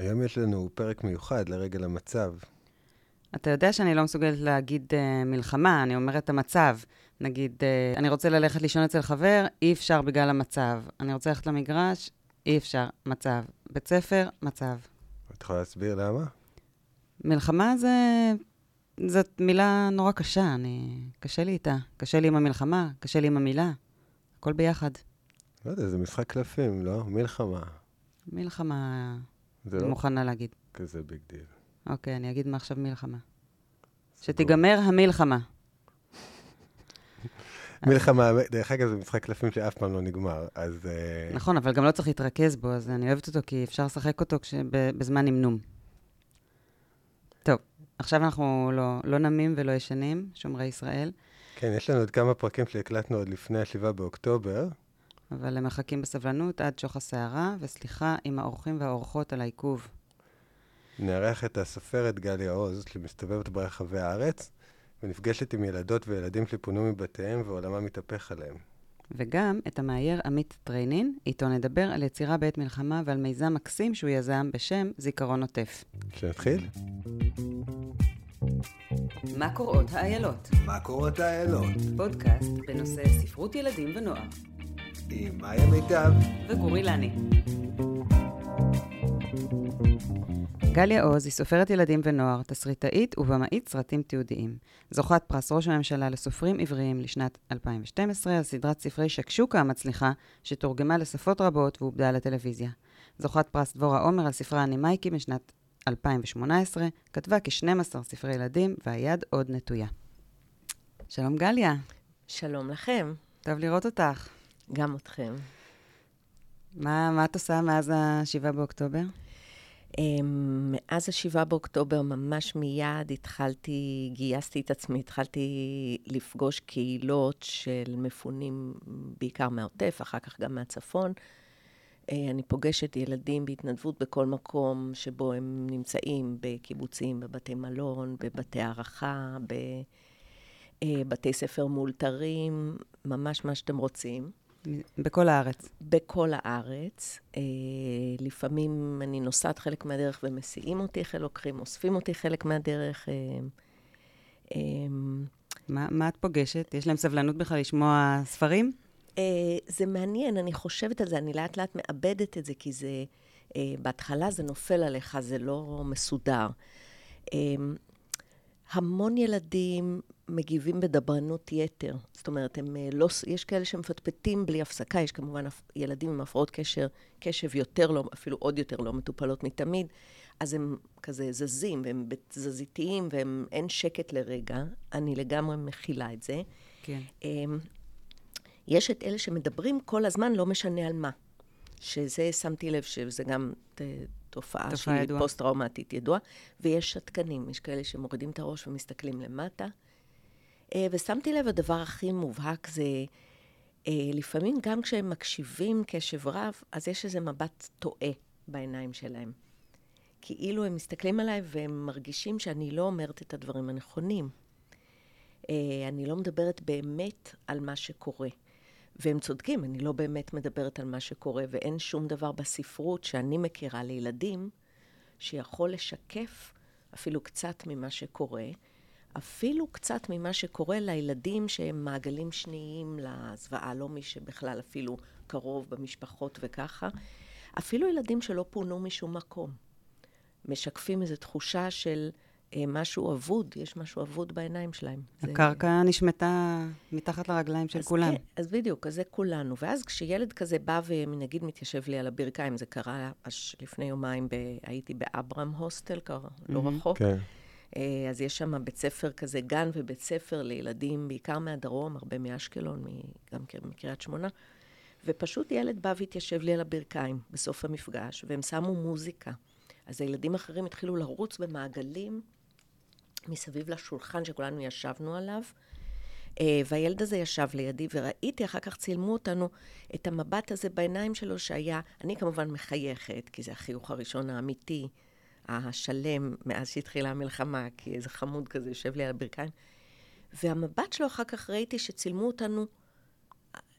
היום יש לנו פרק מיוחד לרגל המצב. אתה יודע שאני לא מסוגלת להגיד uh, מלחמה, אני אומרת המצב. נגיד, uh, אני רוצה ללכת לישון אצל חבר, אי אפשר בגלל המצב. אני רוצה ללכת למגרש, אי אפשר, מצב. בית ספר, מצב. את יכולה להסביר למה? מלחמה זה... זאת מילה נורא קשה, אני... קשה לי איתה. קשה לי עם המלחמה, קשה לי עם המילה. הכל ביחד. לא יודע, זה משחק קלפים, לא? מלחמה. מלחמה, זה אני לא מוכנה להגיד. כזה big deal. אוקיי, אני אגיד מעכשיו מלחמה. שתיגמר המלחמה. מלחמה, דרך אגב, זה משחק קלפים שאף פעם לא נגמר, אז... אה, נכון, אבל גם לא צריך להתרכז בו, אז אני אוהבת אותו כי אפשר לשחק אותו כש... בזמן נמנום. טוב, עכשיו אנחנו לא, לא נמים ולא ישנים, שומרי ישראל, כן, יש לנו עוד כמה פרקים שהקלטנו עוד לפני ה-7 באוקטובר. אבל הם מחכים בסבלנות עד שוך הסערה, וסליחה עם האורחים והאורחות על העיכוב. נארח את הסופרת גליה עוז, שמסתובבת ברחבי הארץ, ונפגשת עם ילדות וילדים שפונו מבתיהם ועולמם מתהפך עליהם. וגם את המאייר עמית טריינין, איתו נדבר על יצירה בעת מלחמה ועל מיזם מקסים שהוא יזם בשם זיכרון עוטף. שנתחיל? מה קוראות האיילות? מה קורות האלות? פודקאסט בנושא ספרות ילדים ונוער. עם מאיה מיטב. וגורי לני. גליה עוז היא סופרת ילדים ונוער, תסריטאית ובמאית סרטים תיעודיים. זוכת פרס ראש הממשלה לסופרים עבריים לשנת 2012 על סדרת ספרי שקשוקה המצליחה, שתורגמה לשפות רבות ועובדה לטלוויזיה. זוכת פרס דבורה עומר על ספרה אני מייקי בשנת 2018, כתבה כ-12 ספרי ילדים והיד עוד נטויה. שלום גליה, שלום לכם, טוב לראות אותך. גם אתכם. מה, מה את עושה מאז ה-7 באוקטובר? אמ, מאז ה-7 באוקטובר, ממש מיד התחלתי, גייסתי את עצמי, התחלתי לפגוש קהילות של מפונים, בעיקר מהעוטף, אחר כך גם מהצפון. אה, אני פוגשת ילדים בהתנדבות בכל מקום שבו הם נמצאים, בקיבוצים, בבתי מלון, בבתי הערכה, בבתי ספר מאולתרים, ממש מה שאתם רוצים. בכל הארץ. בכל הארץ. אה, לפעמים אני נוסעת חלק מהדרך ומסיעים אותי, חלק לוקחים, אוספים אותי חלק מהדרך. אה, אה, מה, מה את פוגשת? יש להם סבלנות בכלל לשמוע ספרים? אה, זה מעניין, אני חושבת על זה, אני לאט לאט מאבדת את זה, כי זה, אה, בהתחלה זה נופל עליך, זה לא מסודר. אה, המון ילדים מגיבים בדברנות יתר. זאת אומרת, הם אה, לא, יש כאלה שמפטפטים בלי הפסקה, יש כמובן ילדים עם הפרעות קשר, קשב יותר לא, אפילו עוד יותר לא מטופלות מתמיד, אז הם כזה זזים, והם תזזיתיים, והם אין שקט לרגע. אני לגמרי מכילה את זה. כן. אמ, יש את אלה שמדברים כל הזמן, לא משנה על מה. שזה, שמתי לב שזה גם תופעה שהיא ידועה. פוסט-טראומטית ידועה. ויש שתקנים, יש כאלה שמורידים את הראש ומסתכלים למטה. אה, ושמתי לב, הדבר הכי מובהק זה, אה, לפעמים גם כשהם מקשיבים קשב רב, אז יש איזה מבט טועה בעיניים שלהם. כאילו הם מסתכלים עליי והם מרגישים שאני לא אומרת את הדברים הנכונים. אה, אני לא מדברת באמת על מה שקורה. והם צודקים, אני לא באמת מדברת על מה שקורה, ואין שום דבר בספרות שאני מכירה לילדים שיכול לשקף אפילו קצת ממה שקורה, אפילו קצת ממה שקורה לילדים שהם מעגלים שניים לזוועה, לא מי שבכלל אפילו קרוב במשפחות וככה, אפילו ילדים שלא פונו משום מקום. משקפים איזו תחושה של משהו אבוד, יש משהו אבוד בעיניים שלהם. זה- הקרקע נשמטה מתחת לרגליים של אז כולם. כן, אז בדיוק, אז זה כולנו. ואז כשילד כזה בא ונגיד מתיישב לי על הברכיים, זה קרה הש- לפני יומיים, ב... הייתי באברהם הוסטל, קר... לא מהמם. רחוק. כן. אה, אז יש שם בית ספר כזה, גן ובית ספר לילדים, בעיקר מהדרום, הרבה מאשקלון, גם כן מקריית שמונה. ופשוט ילד בא והתיישב לי על הברכיים בסוף המפגש, והם שמו מוזיקה. אז הילדים האחרים התחילו לרוץ במעגלים מסביב לשולחן שכולנו ישבנו עליו. אה, והילד הזה ישב לידי, וראיתי, אחר כך צילמו אותנו, את המבט הזה בעיניים שלו שהיה, אני כמובן מחייכת, כי זה החיוך הראשון האמיתי, השלם, מאז שהתחילה המלחמה, כי איזה חמוד כזה יושב לי על הברכיים. והמבט שלו, אחר כך ראיתי שצילמו אותנו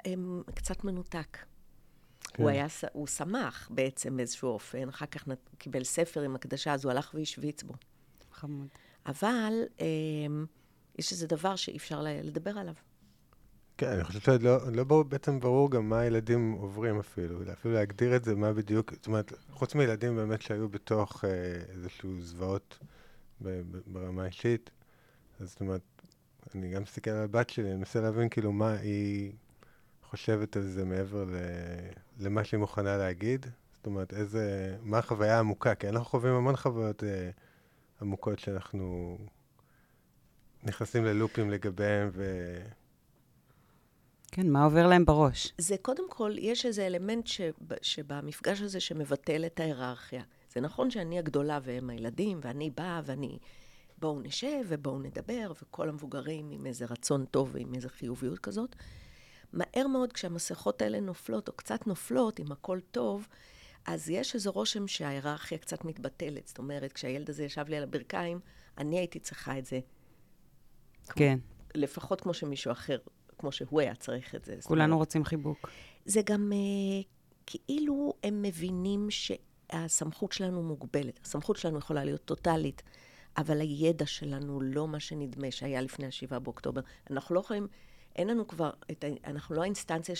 הם, קצת מנותק. כן. הוא היה, הוא שמח בעצם באיזשהו אופן, אחר כך נת, קיבל ספר עם הקדשה, אז הוא הלך והשוויץ בו. חמוד. אבל אה, יש איזה דבר שאי אפשר לדבר עליו. כן, אני חושב שעוד לא, לא ברור, בעצם ברור גם מה הילדים עוברים אפילו, אפילו להגדיר את זה, מה בדיוק, זאת אומרת, חוץ מילדים באמת שהיו בתוך אה, איזשהו זוועות ברמה אישית, אז זאת אומרת, אני גם מסתכל על הבת שלי, אני מנסה להבין כאילו מה היא חושבת על זה מעבר ל, למה שהיא מוכנה להגיד, זאת אומרת, איזה, מה החוויה העמוקה, כי אנחנו חווים המון חוויות אה, עמוקות שאנחנו נכנסים ללופים לגביהם ו... כן, מה עובר להם בראש? זה קודם כל, יש איזה אלמנט שב, שבמפגש הזה שמבטל את ההיררכיה. זה נכון שאני הגדולה והם הילדים, ואני באה ואני... בואו נשב ובואו נדבר, וכל המבוגרים עם איזה רצון טוב ועם איזה חיוביות כזאת. מהר מאוד כשהמסכות האלה נופלות, או קצת נופלות, אם הכל טוב, אז יש איזה רושם שההיררכיה קצת מתבטלת. זאת אומרת, כשהילד הזה ישב לי על הברכיים, אני הייתי צריכה את זה. כן. כמו, לפחות כמו שמישהו אחר כמו שהוא היה צריך את זה. כולנו רוצים חיבוק. זה גם uh, כאילו הם מבינים שהסמכות שלנו מוגבלת. הסמכות שלנו יכולה להיות טוטאלית, אבל הידע שלנו לא מה שנדמה שהיה לפני ה-7 באוקטובר. אנחנו לא יכולים, אין לנו כבר, את, אנחנו לא האינסטנציה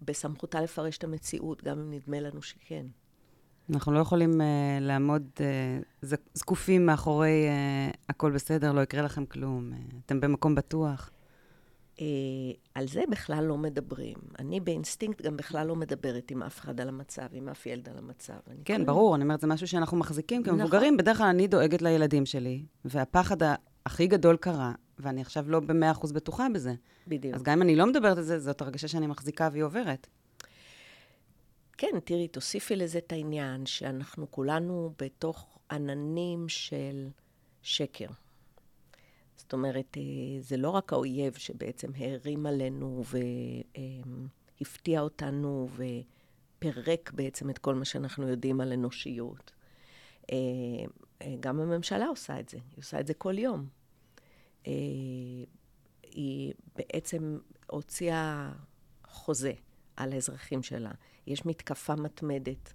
שבסמכותה לפרש את המציאות, גם אם נדמה לנו שכן. אנחנו לא יכולים uh, לעמוד uh, זקופים מאחורי uh, הכל בסדר, לא יקרה לכם כלום, uh, אתם במקום בטוח. אה, על זה בכלל לא מדברים. אני באינסטינקט גם בכלל לא מדברת עם אף אחד על המצב, עם אף ילד על המצב. כן, כל... ברור, אני אומרת, זה משהו שאנחנו מחזיקים כמבוגרים. נכון. בדרך כלל אני דואגת לילדים שלי, והפחד הכי גדול קרה, ואני עכשיו לא במאה אחוז בטוחה בזה. בדיוק. אז גם אם אני לא מדברת על זה, זאת הרגשה שאני מחזיקה והיא עוברת. כן, תראי, תוסיפי לזה את העניין שאנחנו כולנו בתוך עננים של שקר. זאת אומרת, אה, זה לא רק האויב שבעצם הערים עלינו והפתיע אותנו ופירק בעצם את כל מה שאנחנו יודעים על אנושיות. אה, אה, גם הממשלה עושה את זה, היא עושה את זה כל יום. היא בעצם הוציאה חוזה על האזרחים שלה. יש מתקפה מתמדת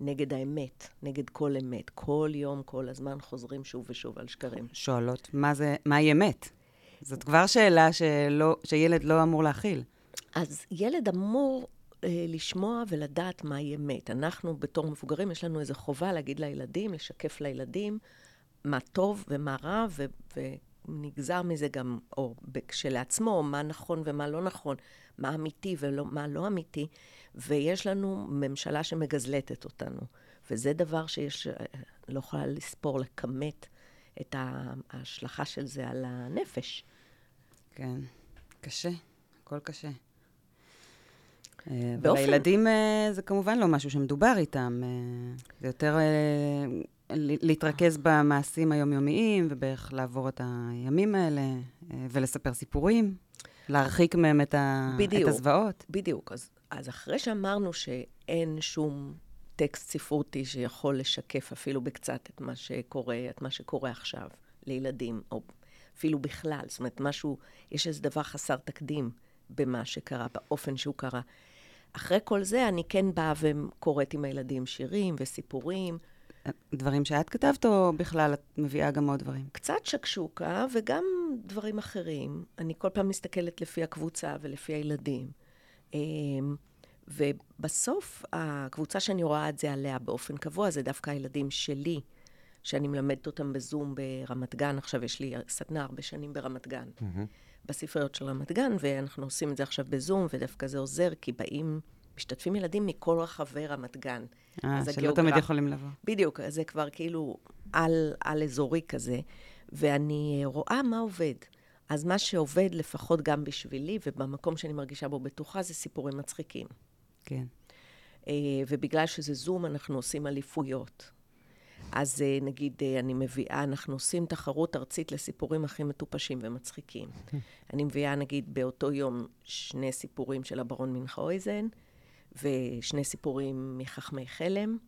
נגד האמת, נגד כל אמת. כל יום, כל הזמן חוזרים שוב ושוב על שקרים. שואלות, מה זה, מהי אמת? זאת כבר שאלה שלא, שילד לא אמור להכיל. אז ילד אמור אה, לשמוע ולדעת מהי אמת. אנחנו בתור מבוגרים, יש לנו איזו חובה להגיד לילדים, לשקף לילדים מה טוב ומה רע, ו... ונגזר מזה גם, או כשלעצמו, מה נכון ומה לא נכון, מה אמיתי ומה לא אמיתי. ויש לנו ממשלה שמגזלטת אותנו. וזה דבר שיש, אה, לא יכולה לספור, לכמת את ההשלכה של זה על הנפש. כן, קשה, הכל קשה. אה, באופן... ולילדים אה, זה כמובן לא משהו שמדובר איתם, זה יותר להתרכז במעשים היומיומיים ובאיך לעבור את הימים האלה ולספר סיפורים, להרחיק מהם את, ה... בדיוק, את הזוועות. בדיוק, אז אז אחרי שאמרנו שאין שום טקסט ספרותי שיכול לשקף אפילו בקצת את מה שקורה, את מה שקורה עכשיו לילדים, או אפילו בכלל, זאת אומרת, משהו, יש איזה דבר חסר תקדים במה שקרה, באופן שהוא קרה. אחרי כל זה, אני כן באה וקוראת עם הילדים שירים וסיפורים. דברים שאת כתבת, או בכלל את מביאה גם עוד דברים? קצת שקשוקה, וגם דברים אחרים. אני כל פעם מסתכלת לפי הקבוצה ולפי הילדים. אמ, ובסוף, הקבוצה שאני רואה את זה עליה באופן קבוע, זה דווקא הילדים שלי, שאני מלמדת אותם בזום ברמת גן. עכשיו יש לי סדנה הרבה שנים ברמת גן, mm-hmm. בספריות של רמת גן, ואנחנו עושים את זה עכשיו בזום, ודווקא זה עוזר, כי באים, משתתפים ילדים מכל רחבי רמת גן. אה, שלא הגיאוגרפ... תמיד יכולים לבוא. בדיוק, זה כבר כאילו על, על אזורי כזה, ואני רואה מה עובד. אז מה שעובד, לפחות גם בשבילי, ובמקום שאני מרגישה בו בטוחה, זה סיפורים מצחיקים. כן. אה, ובגלל שזה זום, אנחנו עושים אליפויות. אז אה, נגיד, אה, אני מביאה, אנחנו עושים תחרות ארצית לסיפורים הכי מטופשים ומצחיקים. אני מביאה, נגיד, באותו יום שני סיפורים של הברון מנכהויזן, ושני סיפורים מחכמי חלם,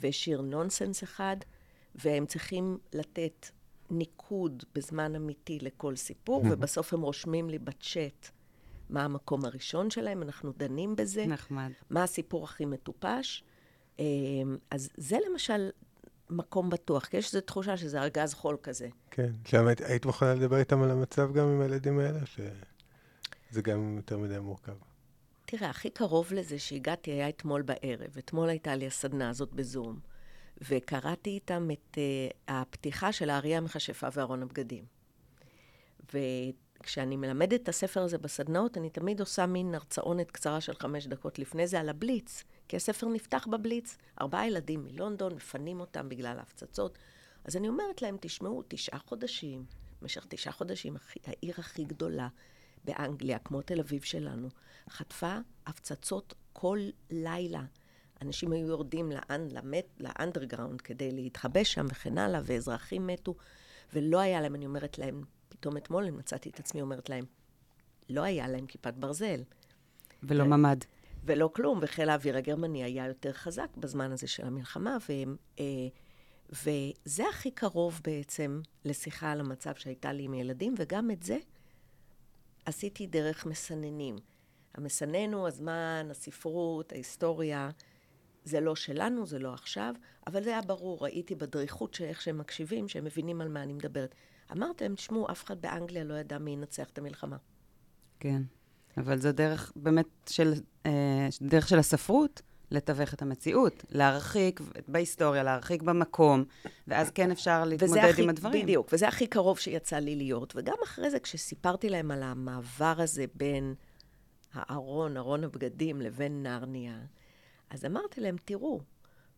ושיר נונסנס אחד, והם צריכים לתת ניקוד בזמן אמיתי לכל סיפור, ובסוף הם רושמים לי בצ'אט מה המקום הראשון שלהם, אנחנו דנים בזה. נחמד. מה הסיפור הכי מטופש. אה, אז זה למשל מקום בטוח, כי יש איזו תחושה שזה ארגז חול כזה. כן. שם היית מוכנה לדבר איתם על המצב גם עם הילדים האלה, שזה גם יותר מדי מורכב? תראה, הכי קרוב לזה שהגעתי היה אתמול בערב. אתמול הייתה לי הסדנה הזאת בזום, וקראתי איתם את uh, הפתיחה של האריה המכשפה וארון הבגדים. וכשאני מלמדת את הספר הזה בסדנאות, אני תמיד עושה מין הרצאונת קצרה של חמש דקות לפני זה על הבליץ, כי הספר נפתח בבליץ. ארבעה ילדים מלונדון, מפנים אותם בגלל ההפצצות. אז אני אומרת להם, תשמעו, תשעה חודשים, במשך תשעה חודשים, העיר הכי גדולה באנגליה, כמו תל אביב שלנו, חטפה הפצצות כל לילה. אנשים היו יורדים לאנדרגראונד כדי להתחבא שם וכן הלאה, ואזרחים מתו, ולא היה להם, אני אומרת להם, פתאום אתמול אני מצאתי את עצמי אומרת להם, לא היה להם כיפת ברזל. ולא ו- ממ"ד. ולא כלום, וחיל האוויר הגרמני היה יותר חזק בזמן הזה של המלחמה, והם, אה, וזה הכי קרוב בעצם לשיחה על המצב שהייתה לי עם ילדים, וגם את זה עשיתי דרך מסננים. המסנן הוא הזמן, הספרות, ההיסטוריה. זה לא שלנו, זה לא עכשיו, אבל זה היה ברור, ראיתי בדריכות של איך שהם מקשיבים, שהם מבינים על מה אני מדברת. אמרתי להם, תשמעו, אף אחד באנגליה לא ידע מי ינצח את המלחמה. כן, אבל זו דרך באמת של, אה, דרך של הספרות לתווך את המציאות, להרחיק בהיסטוריה, להרחיק במקום, ואז כן אפשר להתמודד הכי, עם הדברים. בדיוק, וזה הכי קרוב שיצא לי להיות. וגם אחרי זה, כשסיפרתי להם על המעבר הזה בין הארון, ארון הבגדים, לבין נרניה, אז אמרתי להם, תראו,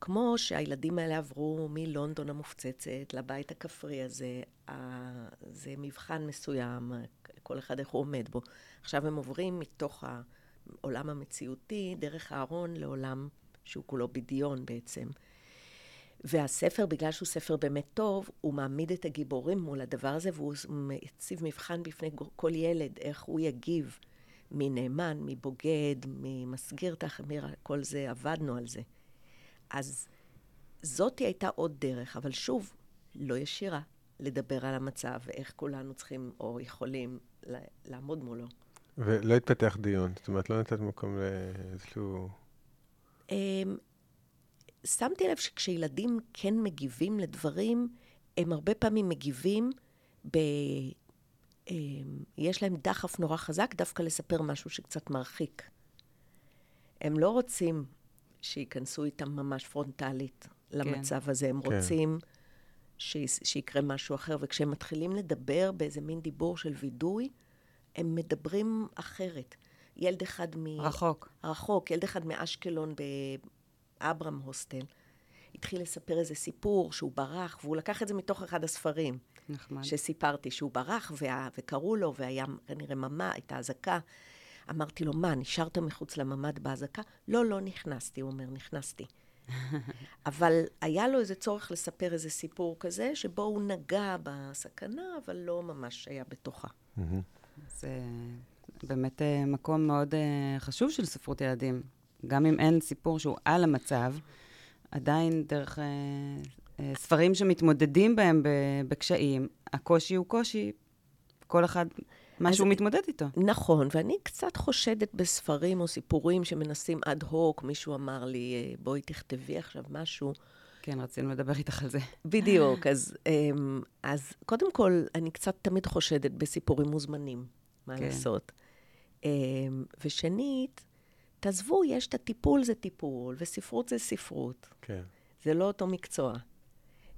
כמו שהילדים האלה עברו מלונדון המופצצת לבית הכפרי הזה, זה מבחן מסוים, כל אחד איך הוא עומד בו. עכשיו הם עוברים מתוך העולם המציאותי, דרך הארון, לעולם שהוא כולו בדיון בעצם. והספר, בגלל שהוא ספר באמת טוב, הוא מעמיד את הגיבורים מול הדבר הזה, והוא מציב מבחן בפני כל ילד, איך הוא יגיב מנאמן, מבוגד, ממסגיר תחמיר, כל זה, עבדנו על זה. אז זאתי הייתה עוד דרך, אבל שוב, לא ישירה, לדבר על המצב ואיך כולנו צריכים או יכולים לעמוד מולו. ולא התפתח דיון, זאת אומרת, לא נתת מקום לאיזשהו... אמ, שמתי לב שכשילדים כן מגיבים לדברים, הם הרבה פעמים מגיבים ב... אמ, יש להם דחף נורא חזק דווקא לספר משהו שקצת מרחיק. הם לא רוצים שייכנסו איתם ממש פרונטלית כן. למצב הזה, הם כן. רוצים ש... שיקרה משהו אחר, וכשהם מתחילים לדבר באיזה מין דיבור של וידוי, הם מדברים אחרת. ילד אחד מ... רחוק. רחוק, ילד אחד מאשקלון באברהם הוסטל. התחיל לספר איזה סיפור שהוא ברח, והוא לקח את זה מתוך אחד הספרים. נחמד. שסיפרתי שהוא ברח, וה, וקראו לו, והיה כנראה ממה, הייתה אזעקה. אמרתי לו, מה, נשארת מחוץ לממ"ד באזעקה? לא, לא נכנסתי, הוא אומר, נכנסתי. אבל היה לו איזה צורך לספר איזה סיפור כזה, שבו הוא נגע בסכנה, אבל לא ממש היה בתוכה. זה באמת אה, מקום מאוד אה, חשוב של ספרות ילדים. גם אם אין סיפור שהוא על המצב, עדיין דרך אה, ספרים שמתמודדים בהם בקשיים, הקושי הוא קושי, כל אחד מה שהוא מתמודד איתו. נכון, ואני קצת חושדת בספרים או סיפורים שמנסים אד הוק, מישהו אמר לי, אה, בואי תכתבי עכשיו משהו. כן, רצינו לדבר איתך על זה. בדיוק, אז, אמ, אז קודם כל, אני קצת תמיד חושדת בסיפורים מוזמנים, מה כן. לעשות. אמ, ושנית, תעזבו, יש את הטיפול זה טיפול, וספרות זה ספרות. כן. זה לא אותו מקצוע.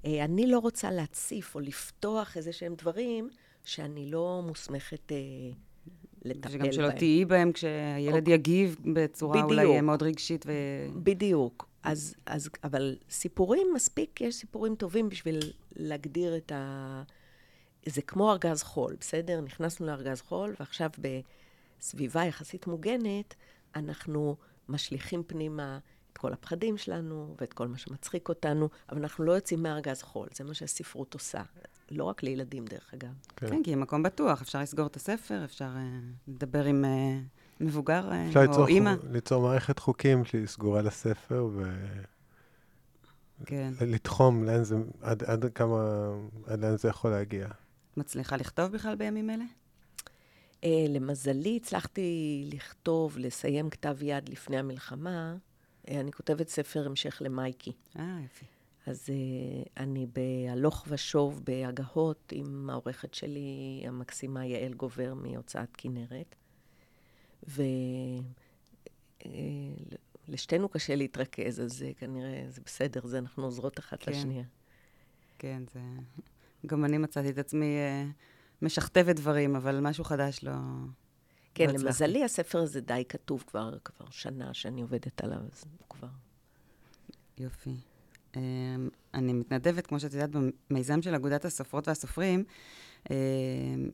אה, אני לא רוצה להציף או לפתוח איזה שהם דברים שאני לא מוסמכת אה, לטפל בהם. וגם שלא תהיי בהם כשהילד או... יגיב בצורה בדיוק. אולי מאוד רגשית ו... בדיוק. אז, אז, אבל סיפורים, מספיק, יש סיפורים טובים בשביל להגדיר את ה... זה כמו ארגז חול, בסדר? נכנסנו לארגז חול, ועכשיו בסביבה יחסית מוגנת, אנחנו משליכים פנימה את כל הפחדים שלנו ואת כל מה שמצחיק אותנו, אבל אנחנו לא יוצאים מארגז חול, זה מה שהספרות עושה. לא רק לילדים, דרך אגב. כן, כן כי היא מקום בטוח, אפשר לסגור את הספר, אפשר uh, לדבר עם uh, מבוגר uh, אפשר או אימא. אפשר ליצור מערכת חוקים שהיא סגורה לספר, ו... כן. לתחום לאן זה, עד, עד כמה, עד לאן זה יכול להגיע. מצליחה לכתוב בכלל בימים אלה? אה, למזלי, הצלחתי לכתוב, לסיים כתב יד לפני המלחמה. אה, אני כותבת ספר המשך למייקי. אה, יופי. אז אה, אני בהלוך ושוב בהגהות עם העורכת שלי, המקסימה יעל גובר מהוצאת כנרת. ולשתינו קשה להתרכז, אז אה, כנראה זה בסדר, זה אנחנו עוזרות אחת כן. לשנייה. כן, זה... גם אני מצאתי את עצמי אה, משכתבת דברים, אבל משהו חדש לא... כן. למזלי הספר הזה די כתוב כבר, כבר שנה שאני עובדת עליו, אז הוא כבר... יופי. Um, אני מתנדבת, כמו שאת יודעת, במיזם של אגודת הסופרות והסופרים, um,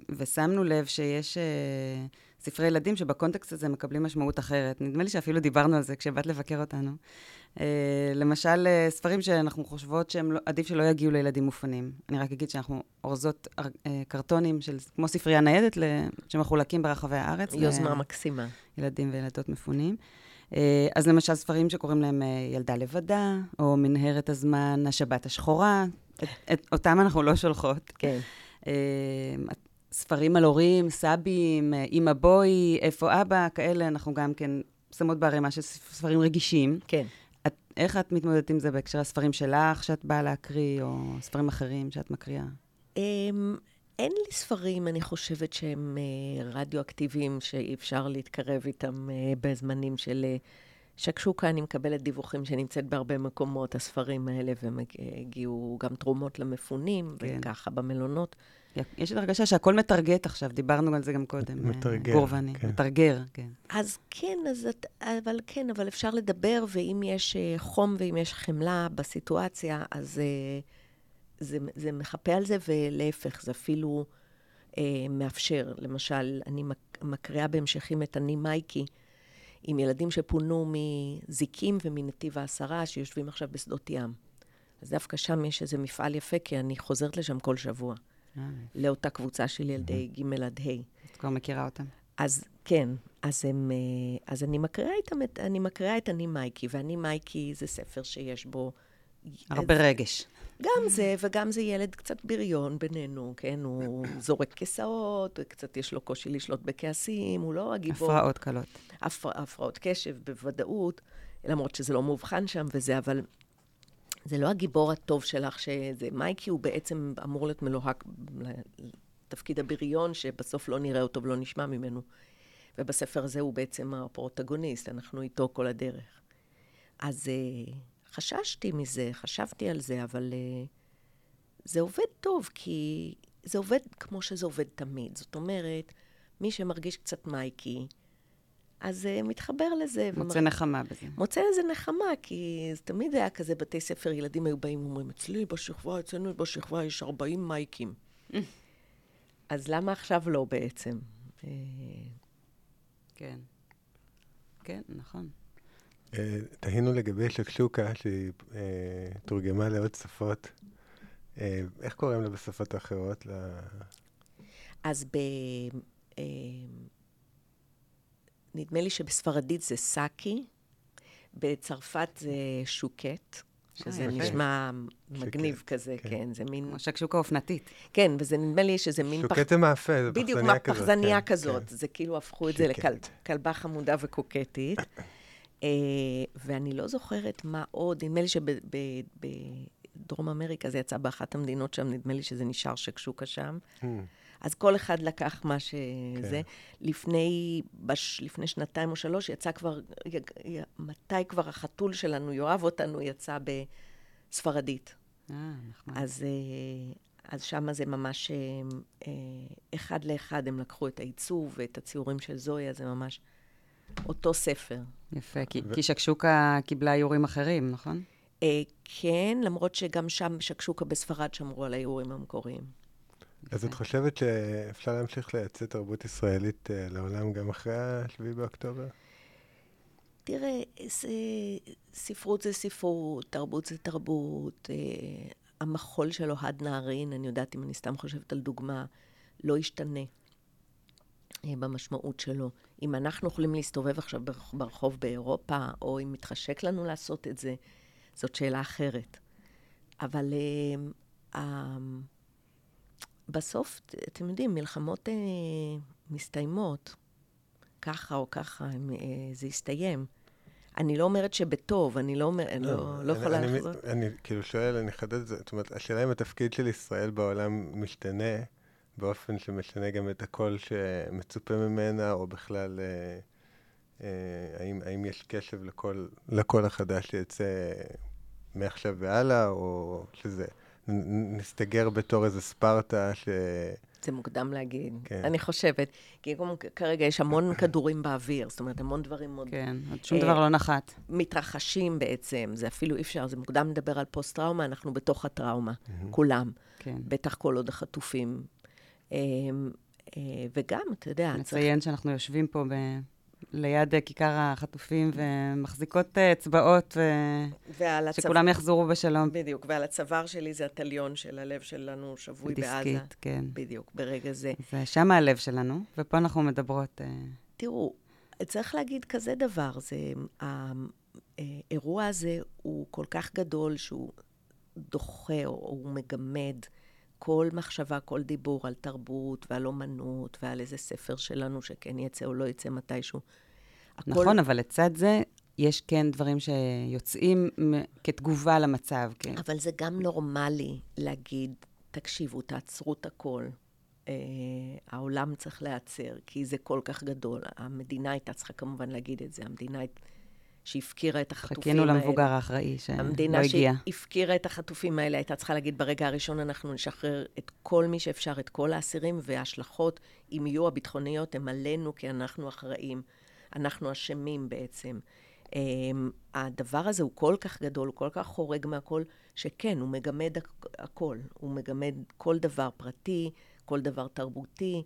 ושמנו לב שיש uh, ספרי ילדים שבקונטקסט הזה מקבלים משמעות אחרת. נדמה לי שאפילו דיברנו על זה כשבאת לבקר אותנו. Uh, למשל, uh, ספרים שאנחנו חושבות שעדיף שלא יגיעו לילדים מופנים. אני רק אגיד שאנחנו אורזות uh, קרטונים של, כמו ספרייה ניידת, שמחולקים ברחבי הארץ. יוזמה מקסימה. ילדים וילדות מפונים. אה, אז למשל ספרים שקוראים להם אה, ילדה לבדה, או מנהרת הזמן, השבת השחורה, את, את, אותם אנחנו לא שולחות. כן. אה, ספרים על הורים, סבים, אה, אמא בואי, איפה אבא, כאלה, אנחנו גם כן שמות בערימה של ספרים רגישים. כן. איך את מתמודדת עם זה בהקשר הספרים שלך, שאת באה להקריא, או ספרים אחרים שאת מקריאה? אמ, אין לי ספרים, אני חושבת שהם אה, רדיואקטיביים, שאי אפשר להתקרב איתם אה, בזמנים של אה, שקשוקה. אני מקבלת דיווחים שנמצאת בהרבה מקומות, הספרים האלה, והם הגיעו גם תרומות למפונים, כן. וככה במלונות. יש את הרגשה שהכל מתרגט עכשיו, דיברנו על זה גם קודם. אה, מתרגר, גור ואני. כן. מתרגר, כן. אז כן, אז את, אבל כן, אבל אפשר לדבר, ואם יש אה, חום ואם יש חמלה בסיטואציה, אז אה, זה, זה מחפה על זה, ולהפך, זה אפילו אה, מאפשר. למשל, אני מק- מקריאה בהמשכים את אני מייקי, עם ילדים שפונו מזיקים ומנתיב העשרה, שיושבים עכשיו בשדות ים. אז דווקא שם יש איזה מפעל יפה, כי אני חוזרת לשם כל שבוע, לאותה קבוצה של ילדי ג' עד ה'. את כבר מכירה אותם. אז כן, אז, הם, אה, אז אני מקריאה איתם, את- אני מקריאה את אני מייקי, ואני מייקי זה ספר שיש בו... הרבה רגש. גם זה, וגם זה ילד קצת בריון בינינו, כן? הוא זורק כיסאות, קצת יש לו קושי לשלוט בכעסים, הוא לא הגיבור... הפרעות קלות. הפר, הפרעות קשב, בוודאות, למרות שזה לא מאובחן שם וזה, אבל זה לא הגיבור הטוב שלך, שזה... מייקי הוא בעצם אמור להיות מלוהק לתפקיד הבריון, שבסוף לא נראה אותו ולא נשמע ממנו. ובספר הזה הוא בעצם הפרוטגוניסט, אנחנו איתו כל הדרך. אז uh, חששתי מזה, חשבתי על זה, אבל uh, זה עובד טוב, כי זה עובד כמו שזה עובד תמיד. זאת אומרת, מי שמרגיש קצת מייקי, אז uh, מתחבר לזה. מוצא נחמה בזה. מוצא לזה נחמה, כי זה תמיד היה כזה, בתי ספר, ילדים היו באים ואומרים, אצלי בשכבה, אצלנו בשכבה יש 40 מייקים. אז למה עכשיו לא בעצם? אה, כן. כן, נכון. אה, תהינו לגבי שקשוקה, שהיא אה, תורגמה לעוד שפות. אה, איך קוראים לה בשפות האחרות? אז ב... אה, נדמה לי שבספרדית זה סאקי, בצרפת זה שוקט, שזה יפה. נשמע מגניב שוקט, כזה, כן. כן, זה מין... כמו שקשוקה אופנתית. כן, וזה נדמה לי שזה מין שוקט זה מאפה, זה בדיוק, פחזניה כזאת. פחזניה כן, כזאת. כן. זה כאילו הפכו את זה. לכלבה חמודה וקוקטית. אה, ואני לא זוכרת מה עוד, נדמה לי שבדרום אמריקה זה יצא באחת המדינות שם, נדמה לי שזה נשאר שקשוקה שם. אז כל אחד לקח מה שזה. כן. לפני, בש, לפני שנתיים או שלוש יצא כבר, י, י, מתי כבר החתול שלנו יאהב אותנו, יצא בספרדית. אה, נחמד. אז, אה, אז שם זה ממש אה, אה, אחד לאחד, הם לקחו את העיצוב ואת הציורים של זויה, זה ממש אותו ספר. יפה, כי, ו- כי שקשוקה קיבלה איורים אחרים, נכון? כן, למרות שגם שם שקשוקה בספרד שמרו על האיורים המקוריים. אז את חושבת שאפשר להמשיך לייצא תרבות ישראלית אה, לעולם גם אחרי ה-7 באוקטובר? תראה, זה, ספרות זה ספרות, תרבות זה תרבות. אה, המחול של אוהד נהרין, אני יודעת אם אני סתם חושבת על דוגמה, לא ישתנה אה, במשמעות שלו. אם אנחנו יכולים להסתובב עכשיו ברח- ברחוב באירופה, או אם מתחשק לנו לעשות את זה, זאת שאלה אחרת. אבל אה, אה, בסוף, אתם יודעים, מלחמות אה, מסתיימות, ככה או ככה, הם, אה, זה יסתיים. אני לא אומרת שבטוב, אני לא, אומר, אני לא, לא יכולה אני, לחזור. אני, אני כאילו שואל, אני אחדד את זה, זאת אומרת, השאלה אם התפקיד של ישראל בעולם משתנה באופן שמשנה גם את הקול שמצופה ממנה, או בכלל, אה, אה, האם, האם יש קשב לקול, לקול החדש שיצא מעכשיו והלאה, או שזה נסתגר בתור איזה ספרטה ש... זה מוקדם להגיד, כן. אני חושבת. כי גם כרגע יש המון כדורים באוויר, זאת אומרת, המון דברים עוד כן, עוד שום אה, דבר לא נחת. מתרחשים בעצם. זה אפילו אי אפשר, זה מוקדם לדבר על פוסט-טראומה, אנחנו בתוך הטראומה, כולם. כן. בטח כל עוד החטופים. אה, אה, וגם, אתה יודע, צריך... נציין שאנחנו יושבים פה ב... ליד אה, כיכר החטופים ומחזיקות אה, אצבעות, ועל הצו... ושכולם יחזרו בשלום. בדיוק, ועל הצוואר שלי זה הטליון של הלב שלנו שבוי בעזה. דיסקית, כן. בדיוק, ברגע זה. זה שם הלב שלנו, ופה אנחנו מדברות... אה, תראו, צריך להגיד כזה דבר, זה, האירוע הזה הוא כל כך גדול שהוא דוחה או הוא מגמד כל מחשבה, כל דיבור על תרבות ועל אומנות ועל איזה ספר שלנו שכן יצא או לא יצא מתישהו. הכל- נכון, אבל לצד זה, יש כן דברים שיוצאים כתגובה למצב, כן. אבל זה גם נורמלי להגיד, תקשיבו, תעצרו את הכל. Uh, העולם צריך להיעצר, כי זה כל כך גדול. המדינה הייתה צריכה כמובן להגיד את זה, המדינה הי- שהפקירה את החטופים חיכינו האלה. למבוגר האחראי שלא המדינה הגיע. שהפקירה את החטופים האלה הייתה צריכה להגיד, ברגע הראשון אנחנו נשחרר את כל מי שאפשר, את כל האסירים, וההשלכות, אם יהיו הביטחוניות, הם עלינו, כי אנחנו אחראים. אנחנו אשמים בעצם. Um, הדבר הזה הוא כל כך גדול, הוא כל כך חורג מהכל, שכן, הוא מגמד הכ- הכל. הוא מגמד כל דבר פרטי, כל דבר תרבותי.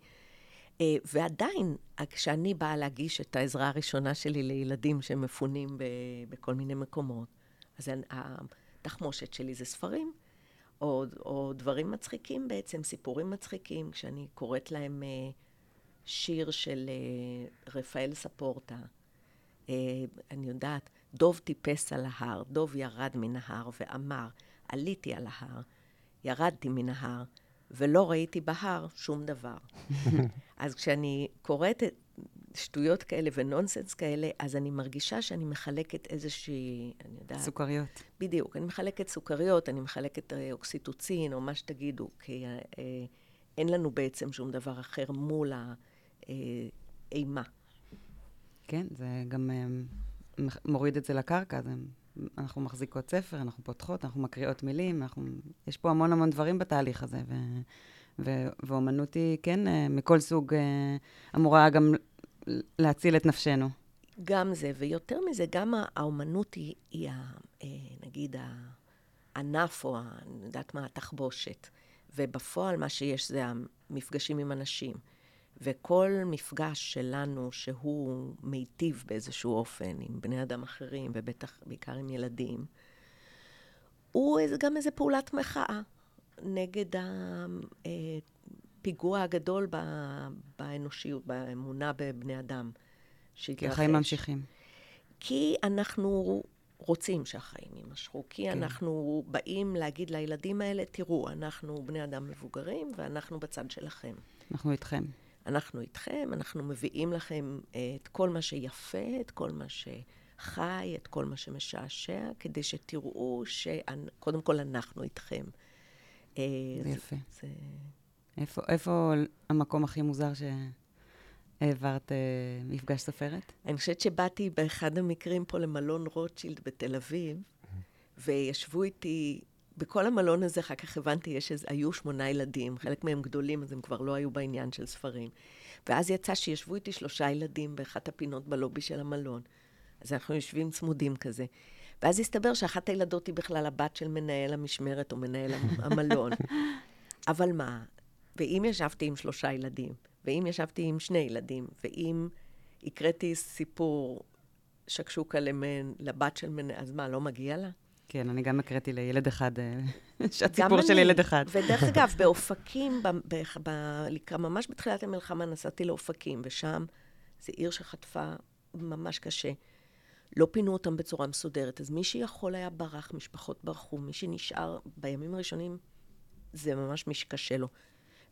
Uh, ועדיין, כשאני באה להגיש את העזרה הראשונה שלי לילדים שמפונים ב- בכל מיני מקומות, אז התחמושת שלי זה ספרים, או, או דברים מצחיקים בעצם, סיפורים מצחיקים, כשאני קוראת להם uh, שיר של uh, רפאל ספורטה. Uh, אני יודעת, דוב טיפס על ההר, דוב ירד מן ההר ואמר, עליתי על ההר, ירדתי מן ההר, ולא ראיתי בהר שום דבר. אז כשאני קוראת את שטויות כאלה ונונסנס כאלה, אז אני מרגישה שאני מחלקת איזושהי, אני יודעת... סוכריות. בדיוק. אני מחלקת סוכריות, אני מחלקת אה, אוקסיטוצין, או מה שתגידו, כי אה, אה, אין לנו בעצם שום דבר אחר מול האימה. כן, זה גם אה, מוריד את זה לקרקע. זה, אנחנו מחזיקות ספר, אנחנו פותחות, אנחנו מקריאות מילים, אנחנו, יש פה המון המון דברים בתהליך הזה, ו, ו, ואומנות היא, כן, אה, מכל סוג, אה, אמורה גם להציל את נפשנו. גם זה, ויותר מזה, גם הא- האומנות היא, היא ה, אה, נגיד, הענף, או אני יודעת מה, התחבושת. ובפועל מה שיש זה המפגשים עם אנשים. וכל מפגש שלנו שהוא מיטיב באיזשהו אופן עם בני אדם אחרים, ובטח בעיקר עם ילדים, הוא גם איזו פעולת מחאה נגד הפיגוע הגדול ב- באנושיות, באמונה בבני אדם. כי. החיים ממשיכים. כי אנחנו רוצים שהחיים יימשכו, כי. כן. אנחנו באים להגיד לילדים האלה, תראו, אנחנו בני אדם מבוגרים ואנחנו בצד שלכם. אנחנו איתכם. אנחנו איתכם, אנחנו מביאים לכם אה, את כל מה שיפה, את כל מה שחי, את כל מה שמשעשע, כדי שתראו שקודם כל אנחנו איתכם. אה, יפה. זה... איפה, איפה המקום הכי מוזר שהעברת אה, מפגש סופרת? אני חושבת שבאתי באחד המקרים פה למלון רוטשילד בתל אביב, וישבו איתי, בכל המלון הזה, אחר כך הבנתי, יש איזה, היו שמונה ילדים, חלק מהם גדולים, אז הם כבר לא היו בעניין של ספרים. ואז יצא שישבו איתי שלושה ילדים באחת הפינות בלובי של המלון. אז אנחנו יושבים צמודים כזה. ואז הסתבר שאחת הילדות היא בכלל הבת של מנהל המשמרת או מנהל המלון. אבל מה, ואם ישבתי עם שלושה ילדים, ואם ישבתי עם שני ילדים, ואם הקראתי סיפור שקשוקה למן, לבת של מנהל, אז מה, לא מגיע לה? כן, אני גם הקראתי לילד אחד, אה, שהסיפור גם של. ילד אחד. ודרך אגב, באופקים, ב, ב, ב, ממש בתחילת המלחמה נסעתי לאופקים, ושם זו עיר שחטפה ממש קשה. לא פינו אותם בצורה מסודרת, אז מי שיכול היה ברח, משפחות ברחו, מי שנשאר בימים הראשונים, זה ממש מי שקשה לו.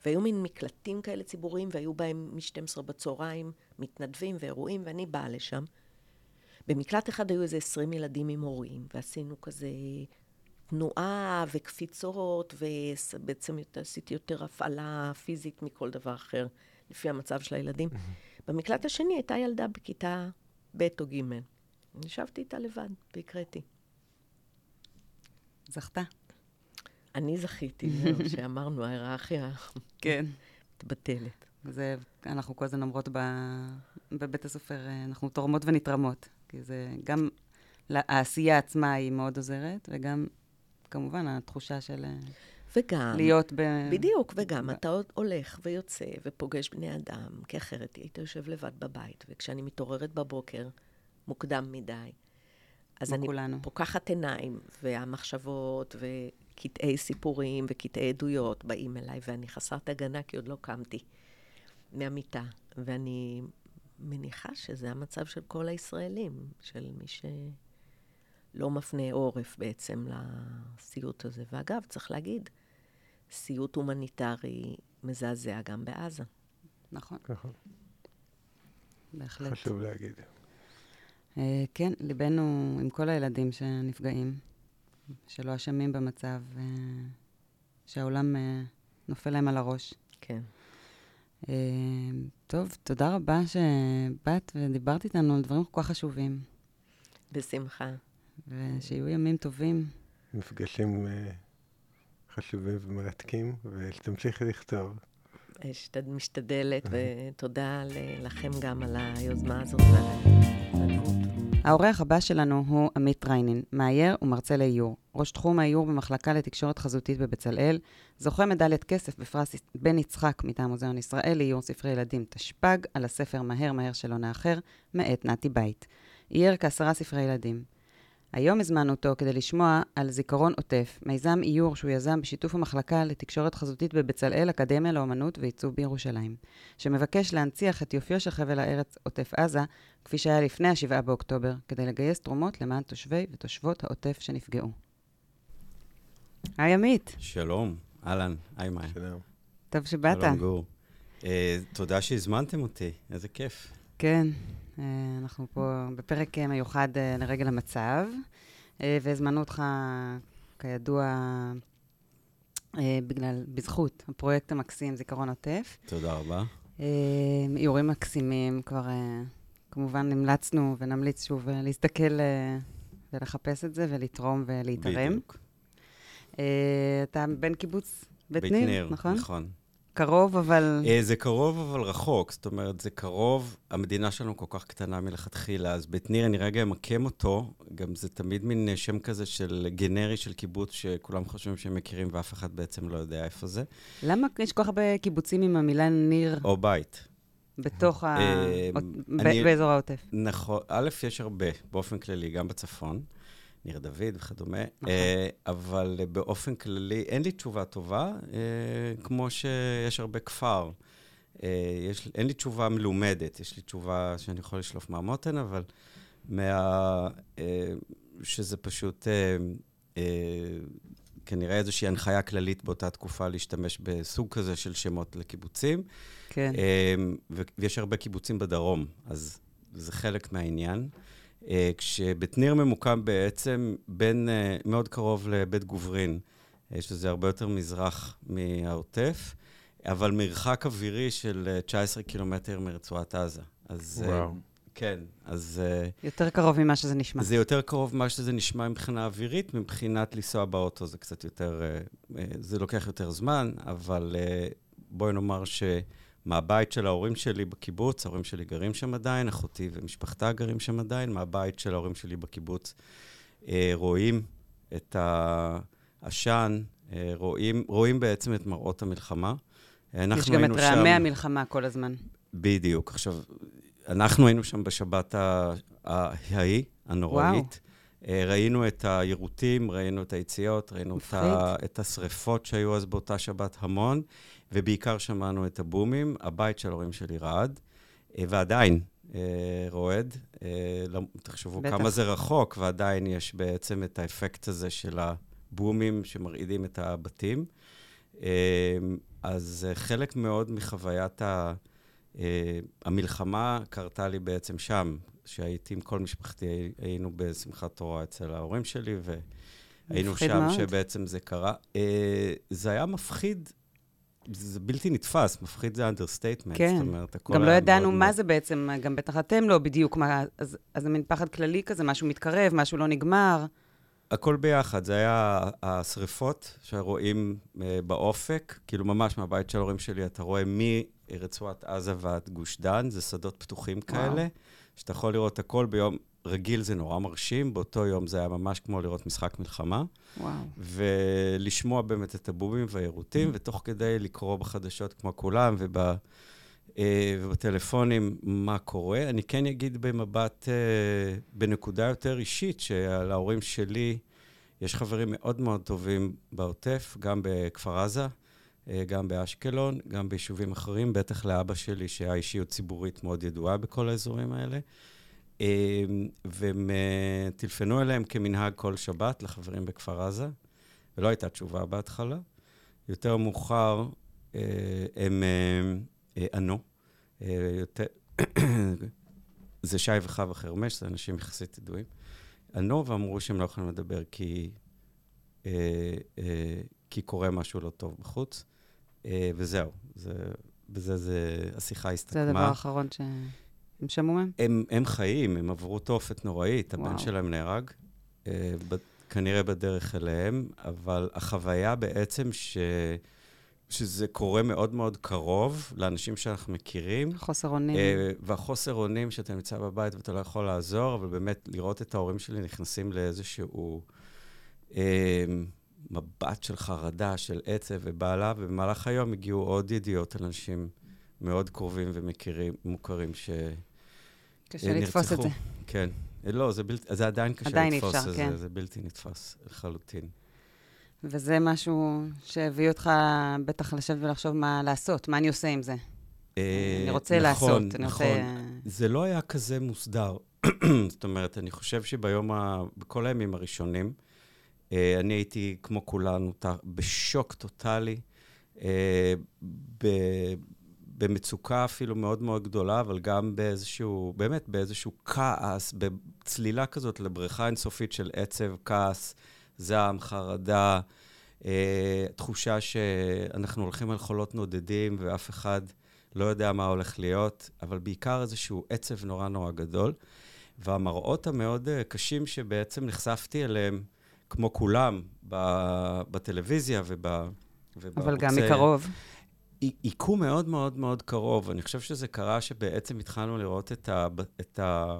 והיו מין מקלטים כאלה ציבוריים, והיו בהם מ-12 בצהריים מתנדבים ואירועים, ואני באה לשם. במקלט אחד היו איזה 20 ילדים עם הורים, ועשינו כזה תנועה וקפיצות, ובעצם עשיתי יותר הפעלה פיזית מכל דבר אחר, לפי המצב של הילדים. במקלט השני הייתה ילדה בכיתה ב' או ג'. ישבתי איתה לבד והקראתי. זכתה. אני זכיתי, שאמרנו, ההיררכיה כן. מתבטלת. זה, אנחנו כל הזמן אומרות ב, בבית הסופר, אנחנו תורמות ונתרמות. כי זה גם, העשייה עצמה היא מאוד עוזרת, וגם, כמובן, התחושה של... וגם, להיות ב... בדיוק, וגם ב... אתה הולך ויוצא ופוגש בני אדם, כי אחרת היית יושב לבד בבית, וכשאני מתעוררת בבוקר, מוקדם מדי, אז אני כולנו. פוקחת עיניים, והמחשבות, וקטעי סיפורים, וקטעי עדויות באים אליי, ואני חסרת הגנה כי עוד לא קמתי מהמיטה, ואני מניחה שזה המצב של כל הישראלים, של מי שלא מפנה עורף בעצם לסיוט הזה. ואגב, צריך להגיד, סיוט הומניטרי מזעזע גם בעזה. נכון. נכון. בהחלט. חשוב להגיד. Uh, כן, ליבנו עם כל הילדים שנפגעים, שלא אשמים במצב, uh, שהעולם uh, נופל להם על הראש. כן. טוב, תודה רבה שבאת ודיברת איתנו על דברים כל כך חשובים. בשמחה. ושיהיו ימים טובים. מפגשים uh, חשובים ומרתקים, ותמשיכי לכתוב. משתדלת, ותודה לכם גם על היוזמה הזאת. האורח הבא שלנו הוא עמית ריינין, מאייר ומרצה לאיור, ראש תחום האיור במחלקה לתקשורת חזותית בבצלאל, זוכה מדליית כסף בפרס בן יצחק מטעם מוזיאון ישראל לאיור ספרי ילדים תשפ"ג, על הספר מהר מהר שלא נאחר, מאת נתי בית. אייר כעשרה ספרי ילדים. היום הזמנו אותו כדי לשמוע על זיכרון עוטף, מיזם איור שהוא יזם בשיתוף המחלקה לתקשורת חזותית בבצלאל, אקדמיה לאומנות ועיצוב בירושלים, שמבקש להנציח את יופיו של חבל הארץ עוטף עזה, כפי שהיה לפני ה-7 באוקטובר, כדי לגייס תרומות למען תושבי ותושבות העוטף שנפגעו. היי עמית. שלום, אהלן, היי מאי. שלום. טוב שבאת. שלום גור. Uh, תודה שהזמנתם אותי, איזה כיף. כן, אנחנו פה בפרק מיוחד אה, לרגל המצב, אה, והזמנו אותך, כידוע, בגלל, בזכות הפרויקט המקסים זיכרון עוטף. תודה רבה. איורים מקסימים, כבר כמובן המלצנו ונמליץ שוב להסתכל ולחפש את זה ולתרום ולהתערם. בדיוק. אתה בן קיבוץ בית ניר, בית ניר, נכון? נכון. קרוב, אבל... אה, זה קרוב, אבל רחוק. זאת אומרת, זה קרוב, המדינה שלנו כל כך קטנה מלכתחילה, אז בית ניר, אני רגע אמקם אותו, גם זה תמיד מין שם כזה של גנרי של קיבוץ, שכולם חושבים שהם מכירים ואף אחד בעצם לא יודע איפה זה. למה יש כל כך הרבה קיבוצים עם המילה ניר? או בית. בתוך ה... אה, באזור העוטף. נכון. א', יש הרבה, באופן כללי, גם בצפון. ניר דוד וכדומה, נכון. אבל באופן כללי אין לי תשובה טובה, אה, כמו שיש הרבה כפר. אה, יש, אין לי תשובה מלומדת, יש לי תשובה שאני יכול לשלוף מהמותן, אבל מה... שזה פשוט כנראה איזושהי הנחיה כללית באותה תקופה להשתמש בסוג כזה של שמות לקיבוצים. כן. ויש הרבה קיבוצים בדרום, אז זה חלק מהעניין. אה, כשבית ניר ממוקם בעצם בין, אה, מאוד קרוב לבית גוברין, שזה הרבה יותר מזרח מהעוטף, אבל מרחק אווירי של 19 אה, קילומטר מרצועת עזה. אז... וואו. כן, אז... יותר קרוב ממה שזה נשמע. זה יותר קרוב ממה שזה נשמע מבחינה אווירית, מבחינת לנסוע באוטו זה קצת יותר... זה לוקח יותר זמן, אבל בואי נאמר ש... מהבית של ההורים שלי בקיבוץ, ההורים שלי גרים שם עדיין, אחותי ומשפחתה גרים שם עדיין, מהבית של ההורים שלי בקיבוץ אה, רואים את העשן, אה, רואים, רואים בעצם את מראות המלחמה. יש גם את רעמי המלחמה כל הזמן. בדיוק. עכשיו, אנחנו היינו שם בשבת ההיא, הנוראית. וואו. אה, ראינו את היירוטים, ראינו את היציאות, ראינו את, ה, את השריפות שהיו אז באותה שבת המון. ובעיקר שמענו את הבומים. הבית של ההורים שלי רעד, אה, ועדיין אה, רועד. אה, תחשבו בטח. כמה זה רחוק, ועדיין יש בעצם את האפקט הזה של הבומים שמרעידים את הבתים. אז חלק מאוד מחוויית ה... המלחמה קרתה לי בעצם שם, שהייתי עם כל משפחתי, היינו בשמחת תורה אצל ההורים שלי, והיינו שם מאוד. שבעצם זה קרה. זה היה מפחיד זה בלתי נתפס, מפחיד זה understatement. כן. זאת אומרת, הכל גם לא ידענו מה מאוד... זה בעצם, גם בטח אתם לא בדיוק מה, אז, אז זה מין פחד כללי כזה, משהו מתקרב, משהו לא נגמר. הכל ביחד, זה היה השריפות שרואים אה, באופק, כאילו ממש מהבית של ההורים שלי, אתה רואה מרצועת עזה ועד גוש דן, זה שדות פתוחים וואו. כאלה, שאתה יכול לראות הכל ביום, רגיל זה נורא מרשים, באותו יום זה היה ממש כמו לראות משחק מלחמה. וואו. ולשמוע באמת את הבובים והיירוטים, ותוך כדי לקרוא בחדשות כמו כולם, וב, אה, ובטלפונים מה קורה. אני כן אגיד במבט, אה, בנקודה יותר אישית, שלהורים שלי יש חברים מאוד מאוד טובים בעוטף, גם בכפר עזה. אה, גם באשקלון, גם ביישובים אחרים, בטח לאבא שלי, שהיה אישיות ציבורית מאוד ידועה בכל האזורים האלה. אמ, והם אה, טלפנו אליהם כמנהג כל שבת לחברים בכפר עזה, ולא הייתה תשובה בהתחלה. יותר מאוחר אה, הם אה, ענו. זה שי וחווה חרמש, זה אנשים יחסית ידועים. ענו ואמרו שהם לא יכולים לדבר כי, כי קורה משהו לא טוב בחוץ, וזהו. זה, בזה זה, השיחה הסתכמה. זה הדבר האחרון ש... הם שמעו מהם? הם, הם חיים, הם עברו תופת נוראית, הבן וואו. שלהם נהרג, אה, ב, כנראה בדרך אליהם, אבל החוויה בעצם ש... שזה קורה מאוד מאוד קרוב לאנשים שאנחנו מכירים. חוסר אונים. אה, והחוסר אונים שאתה נמצא בבית ואתה לא יכול לעזור, אבל באמת לראות את ההורים שלי נכנסים לאיזשהו אה, מבט של חרדה, של עצב ובעלה, ובמהלך היום הגיעו עוד ידיעות על אנשים מאוד קרובים ומכירים, מוכרים ש... קשה לתפוס את זה. כן. לא, זה, בלתי, זה עדיין קשה עדיין לתפוס את זה, כן. זה בלתי נתפס לחלוטין. וזה משהו שהביא אותך בטח לשבת ולחשוב מה לעשות, מה אני עושה עם זה. אה, אני רוצה נכון, לעשות. נכון, נכון. זה לא היה כזה מוסדר. זאת אומרת, אני חושב שביום ה... בכל הימים הראשונים, אה, אני הייתי, כמו כולנו, בשוק טוטאלי. במצוקה אפילו מאוד מאוד גדולה, אבל גם באיזשהו, באמת באיזשהו כעס, בצלילה כזאת לבריכה אינסופית של עצב, כעס, זעם, חרדה, אה, תחושה שאנחנו הולכים על חולות נודדים ואף אחד לא יודע מה הולך להיות, אבל בעיקר איזשהו עצב נורא נורא גדול. והמראות המאוד אה, קשים שבעצם נחשפתי אליהם, כמו כולם, בטלוויזיה וב... אבל גם מקרוב. היכו מאוד מאוד מאוד קרוב. אני חושב שזה קרה שבעצם התחלנו לראות את, ה, את, ה,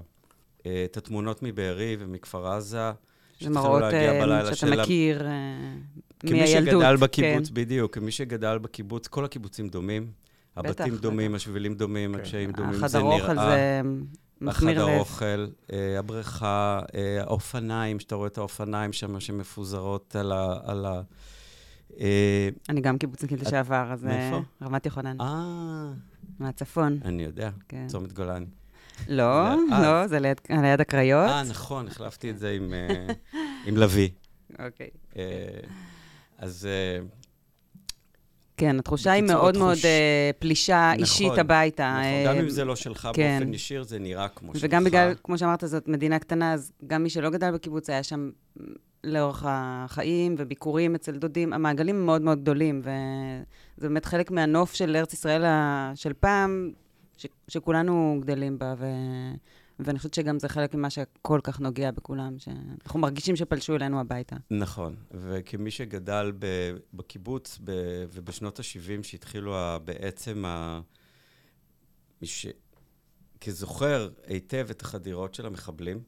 את התמונות מבארי ומכפר עזה. זה מראות אה, שאתה מכיר uh, מהילדות. כמי שגדל בקיבוץ, כן. בדיוק, כמי שגדל בקיבוץ, כל הקיבוצים דומים. הבתים בטח, דומים, בטח. השבילים דומים, כן. הקשיים דומים, זה נראה. החדר אוכל זה מחמיר לב. החדר אוכל, אה, הבריכה, אה, האופניים, שאתה רואה את האופניים שם שמפוזרות על ה... על ה אה, אני גם קיבוצניקית לשעבר, אז... מאיפה? אה, רמת יוחנן. אה. מהצפון. אני יודע, כן. צומת גולני. לא, לא, זה ליד הקריות. אה, נכון, החלפתי את זה עם אה, לביא. אוקיי. אז... כן, התחושה היא מאוד מאוד פלישה נכון, אישית הביתה. נכון, גם אם זה לא שלך כן. באופן ישיר, זה נראה כמו שלך. וגם בגלל, כמו שאמרת, זאת מדינה קטנה, אז גם מי שלא גדל בקיבוץ היה שם לאורך החיים וביקורים אצל דודים, המעגלים מאוד מאוד גדולים, וזה באמת חלק מהנוף של ארץ ישראל של פעם, ש, שכולנו גדלים בה, ו, ואני חושבת שגם זה חלק ממה שכל כך נוגע בכולם, שאנחנו מרגישים שפלשו אלינו הביתה. נכון, וכמי שגדל ב, בקיבוץ ב, ובשנות ה-70, שהתחילו בעצם ה... מש... כזוכר היטב את החדירות של המחבלים,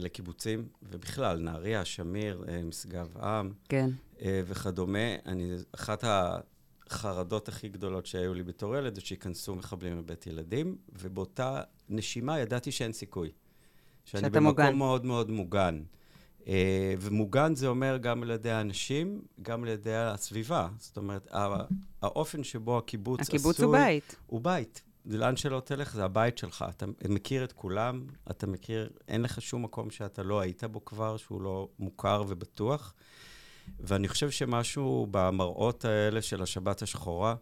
לקיבוצים, ובכלל, נהריה, שמיר, אה, משגב עם, כן. אה, וכדומה. אני, אחת החרדות הכי גדולות שהיו לי בתור ילד, זה שייכנסו מחבלים לבית ילדים, ובאותה נשימה ידעתי שאין סיכוי. שאני במקום מוגן. מאוד מאוד מוגן. ומוגן זה אומר גם על ידי האנשים, גם על ידי הסביבה. זאת אומרת, האופן שבו הקיבוץ עשוי... הקיבוץ הוא בית. הוא בית. זה לאן שלא תלך, זה הבית שלך. אתה מכיר את כולם, אתה מכיר, אין לך שום מקום שאתה לא היית בו כבר, שהוא לא מוכר ובטוח. ואני חושב שמשהו במראות האלה של השבת השחורה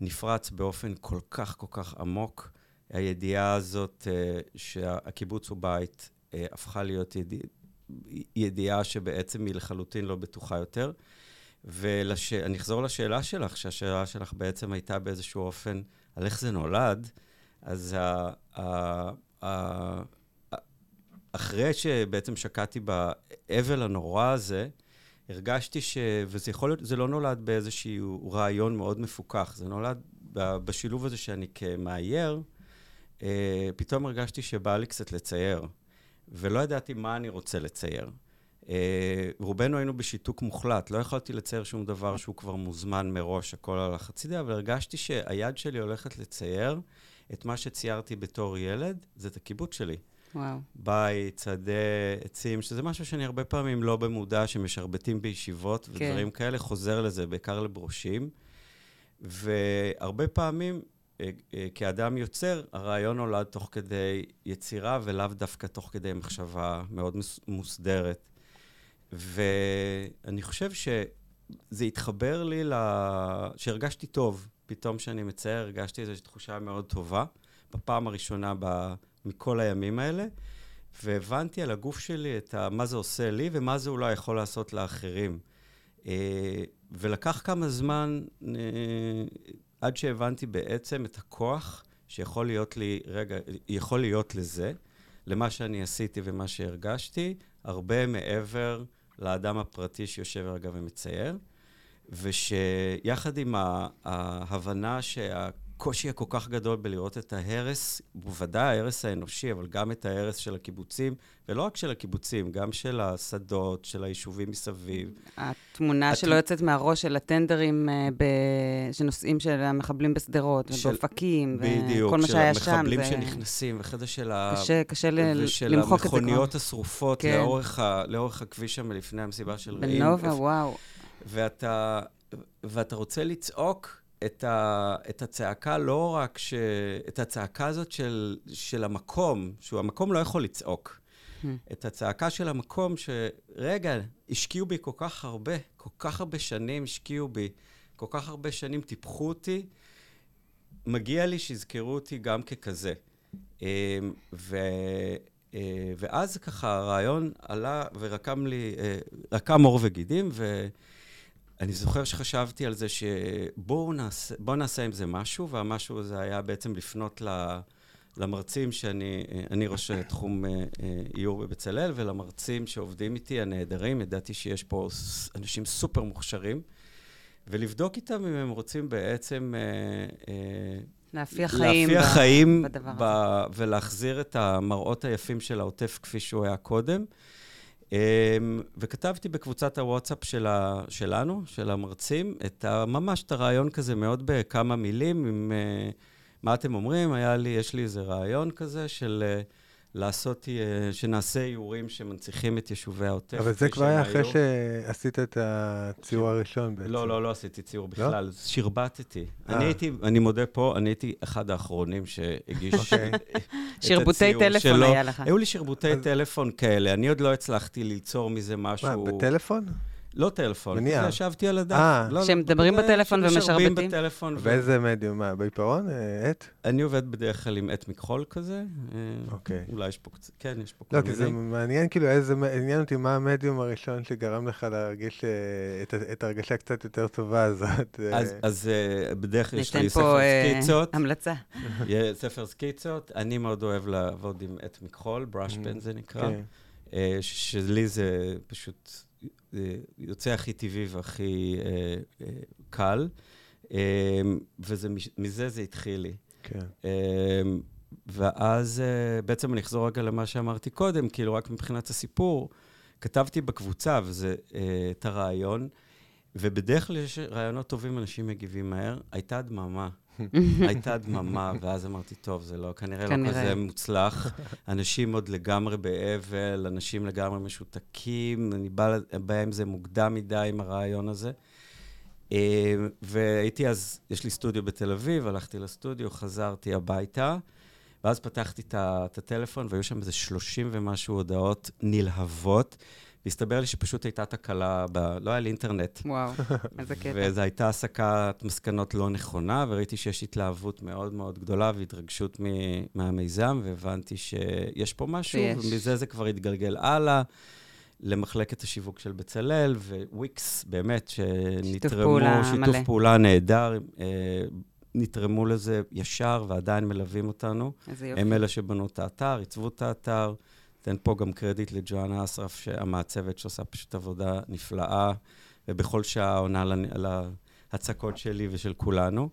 נפרץ באופן כל כך כל כך עמוק. הידיעה הזאת uh, שהקיבוץ הוא בית uh, הפכה להיות ידיע, ידיעה שבעצם היא לחלוטין לא בטוחה יותר. ואני אחזור לשאלה שלך, שהשאלה שלך בעצם הייתה באיזשהו אופן על איך זה נולד, אז ה, ה, ה, אחרי שבעצם שקעתי באבל הנורא הזה, הרגשתי ש... וזה יכול להיות, זה לא נולד באיזשהו רעיון מאוד מפוכח, זה נולד בשילוב הזה שאני כמאייר, אה, פתאום הרגשתי שבא לי קצת לצייר, ולא ידעתי מה אני רוצה לצייר. אה, רובנו היינו בשיתוק מוחלט, לא יכולתי לצייר שום דבר שהוא כבר מוזמן מראש, הכל על החצידה, אבל הרגשתי שהיד שלי הולכת לצייר את מה שציירתי בתור ילד, זה את הקיבוץ שלי. וואו. בית, שדה, עצים, שזה משהו שאני הרבה פעמים לא במודע, שמשרבטים בישיבות כן. ודברים כאלה, חוזר לזה, בעיקר לברושים. והרבה פעמים, אה, אה, כאדם יוצר, הרעיון נולד תוך כדי יצירה, ולאו דווקא תוך כדי מחשבה מאוד מוסדרת. ואני חושב שזה התחבר לי ל... שהרגשתי טוב. פתאום כשאני מצייר, הרגשתי איזושהי תחושה מאוד טובה. בפעם הראשונה ב... מכל הימים האלה, והבנתי על הגוף שלי את ה... מה זה עושה לי ומה זה אולי יכול לעשות לאחרים. אה, ולקח כמה זמן אה, עד שהבנתי בעצם את הכוח שיכול להיות לי, רגע, יכול להיות לזה, למה שאני עשיתי ומה שהרגשתי, הרבה מעבר לאדם הפרטי שיושב רגע ומצייר, ושיחד עם ההבנה שה... הקושי הכל כך גדול בלראות את ההרס, בוודאי ההרס האנושי, אבל גם את ההרס של הקיבוצים, ולא רק של הקיבוצים, גם של השדות, של היישובים מסביב. התמונה הת... שלא יוצאת מהראש של הטנדרים uh, ב... שנוסעים של המחבלים בשדרות, של... ובאופקים, וכל מה שהיה שם. בדיוק, של המחבלים ו... שנכנסים, וחדר של ה... קשה, קשה ל... למחוק את זה כבר. ושל המכוניות השרופות כן. לאורך, ה... לאורך הכביש שם לפני המסיבה של רעים. בנובה, וואו. ואתה, ואתה רוצה לצעוק, את, ה, את הצעקה, לא רק ש... את הצעקה הזאת של, של המקום, שהוא המקום לא יכול לצעוק. Hmm. את הצעקה של המקום שרגע, השקיעו בי כל כך הרבה, כל כך הרבה שנים השקיעו בי, כל כך הרבה שנים טיפחו אותי, מגיע לי שיזכרו אותי גם ככזה. אמ, ו... אה, ואז ככה הרעיון עלה ורקם לי, אה, רקם עור וגידים, ו... אני זוכר שחשבתי על זה שבואו נעשה, נעשה עם זה משהו, והמשהו הזה היה בעצם לפנות ל, למרצים שאני, אני ראש תחום אה, אה, איור בבצלאל, ולמרצים שעובדים איתי, הנהדרים, ידעתי שיש פה אנשים סופר מוכשרים, ולבדוק איתם אם הם רוצים בעצם... אה, להפיח חיים, להפיח חיים בדבר הזה. ולהחזיר את המראות היפים של העוטף כפי שהוא היה קודם. אמ, וכתבתי בקבוצת הוואטסאפ של ה, שלנו, של המרצים, את ה, ממש את הרעיון כזה מאוד בכמה מילים, עם uh, מה אתם אומרים, היה לי, יש לי איזה רעיון כזה של uh, לעשות, uh, שנעשה איורים שמנציחים את יישובי העוטף. אבל זה כבר היה אחרי שעשית את הציור הראשון בעצם. לא, לא, לא עשיתי ציור לא? בכלל, לא? שרבטתי. אני הייתי, אני מודה פה, אני הייתי אחד האחרונים שהגיש אוקיי. את הציור שלו. שרבוטי טלפון היה לך. היו לי שרבוטי טלפון כאלה, אני עוד לא הצלחתי ליצור מזה משהו... מה, בטלפון? לא טלפון, מנייר. ישבתי על הדף. אה. לא, שהם מדברים בטלפון ומשרבטים? שמשרבים בטלפון. באיזה מדיום? מה, בעיפרון? אה, עט? אני עובד בדרך כלל עם עט מכחול כזה. אה, אוקיי. אולי יש פה קצת, כן, יש פה כל לא, מיני. לא, כי זה מעניין, כאילו, איזה, עניין אותי מה המדיום הראשון שגרם לך להרגיש את ההרגשה קצת יותר טובה הזאת. אז בדרך כלל יש לי ספר סקיצות. המלצה. ספר סקיצות. אני מאוד אוהב לעבוד עם עט מכחול, בראש פן זה נקרא. כן. שלי זה פשוט... יוצא הכי טבעי והכי אה, אה, קל, אה, ומזה זה התחיל לי. כן. אה, ואז אה, בעצם אני אחזור רגע למה שאמרתי קודם, כאילו רק מבחינת הסיפור, כתבתי בקבוצה, וזה אה, את הרעיון, ובדרך כלל יש רעיונות טובים, אנשים מגיבים מהר, הייתה דממה. הייתה דממה, ואז אמרתי, טוב, זה לא, כנראה, כנראה. לא כזה מוצלח. אנשים עוד לגמרי באבל, אנשים לגמרי משותקים, אני בא, בא עם זה מוקדם מדי עם הרעיון הזה. אה, והייתי אז, יש לי סטודיו בתל אביב, הלכתי לסטודיו, חזרתי הביתה, ואז פתחתי את הטלפון, והיו שם איזה 30 ומשהו הודעות נלהבות. והסתבר לי שפשוט הייתה תקלה, ב... לא היה לי אינטרנט. וואו, איזה קטע. וזו הייתה הסקת מסקנות לא נכונה, וראיתי שיש התלהבות מאוד מאוד גדולה והתרגשות מ... מהמיזם, והבנתי שיש פה משהו, שיש. ומזה זה כבר התגלגל הלאה. למחלקת השיווק של בצלאל, וויקס, באמת, שנתרמו, פעולה שיתוף מלא. פעולה נהדר, אה, נתרמו לזה ישר ועדיין מלווים אותנו. איזה יופי. הם אלה שבנו את האתר, עיצבו את האתר. אתן פה גם קרדיט לג'ואנה אסרף, המעצבת שעושה פשוט עבודה נפלאה, ובכל שעה עונה ההצקות שלי ושל כולנו.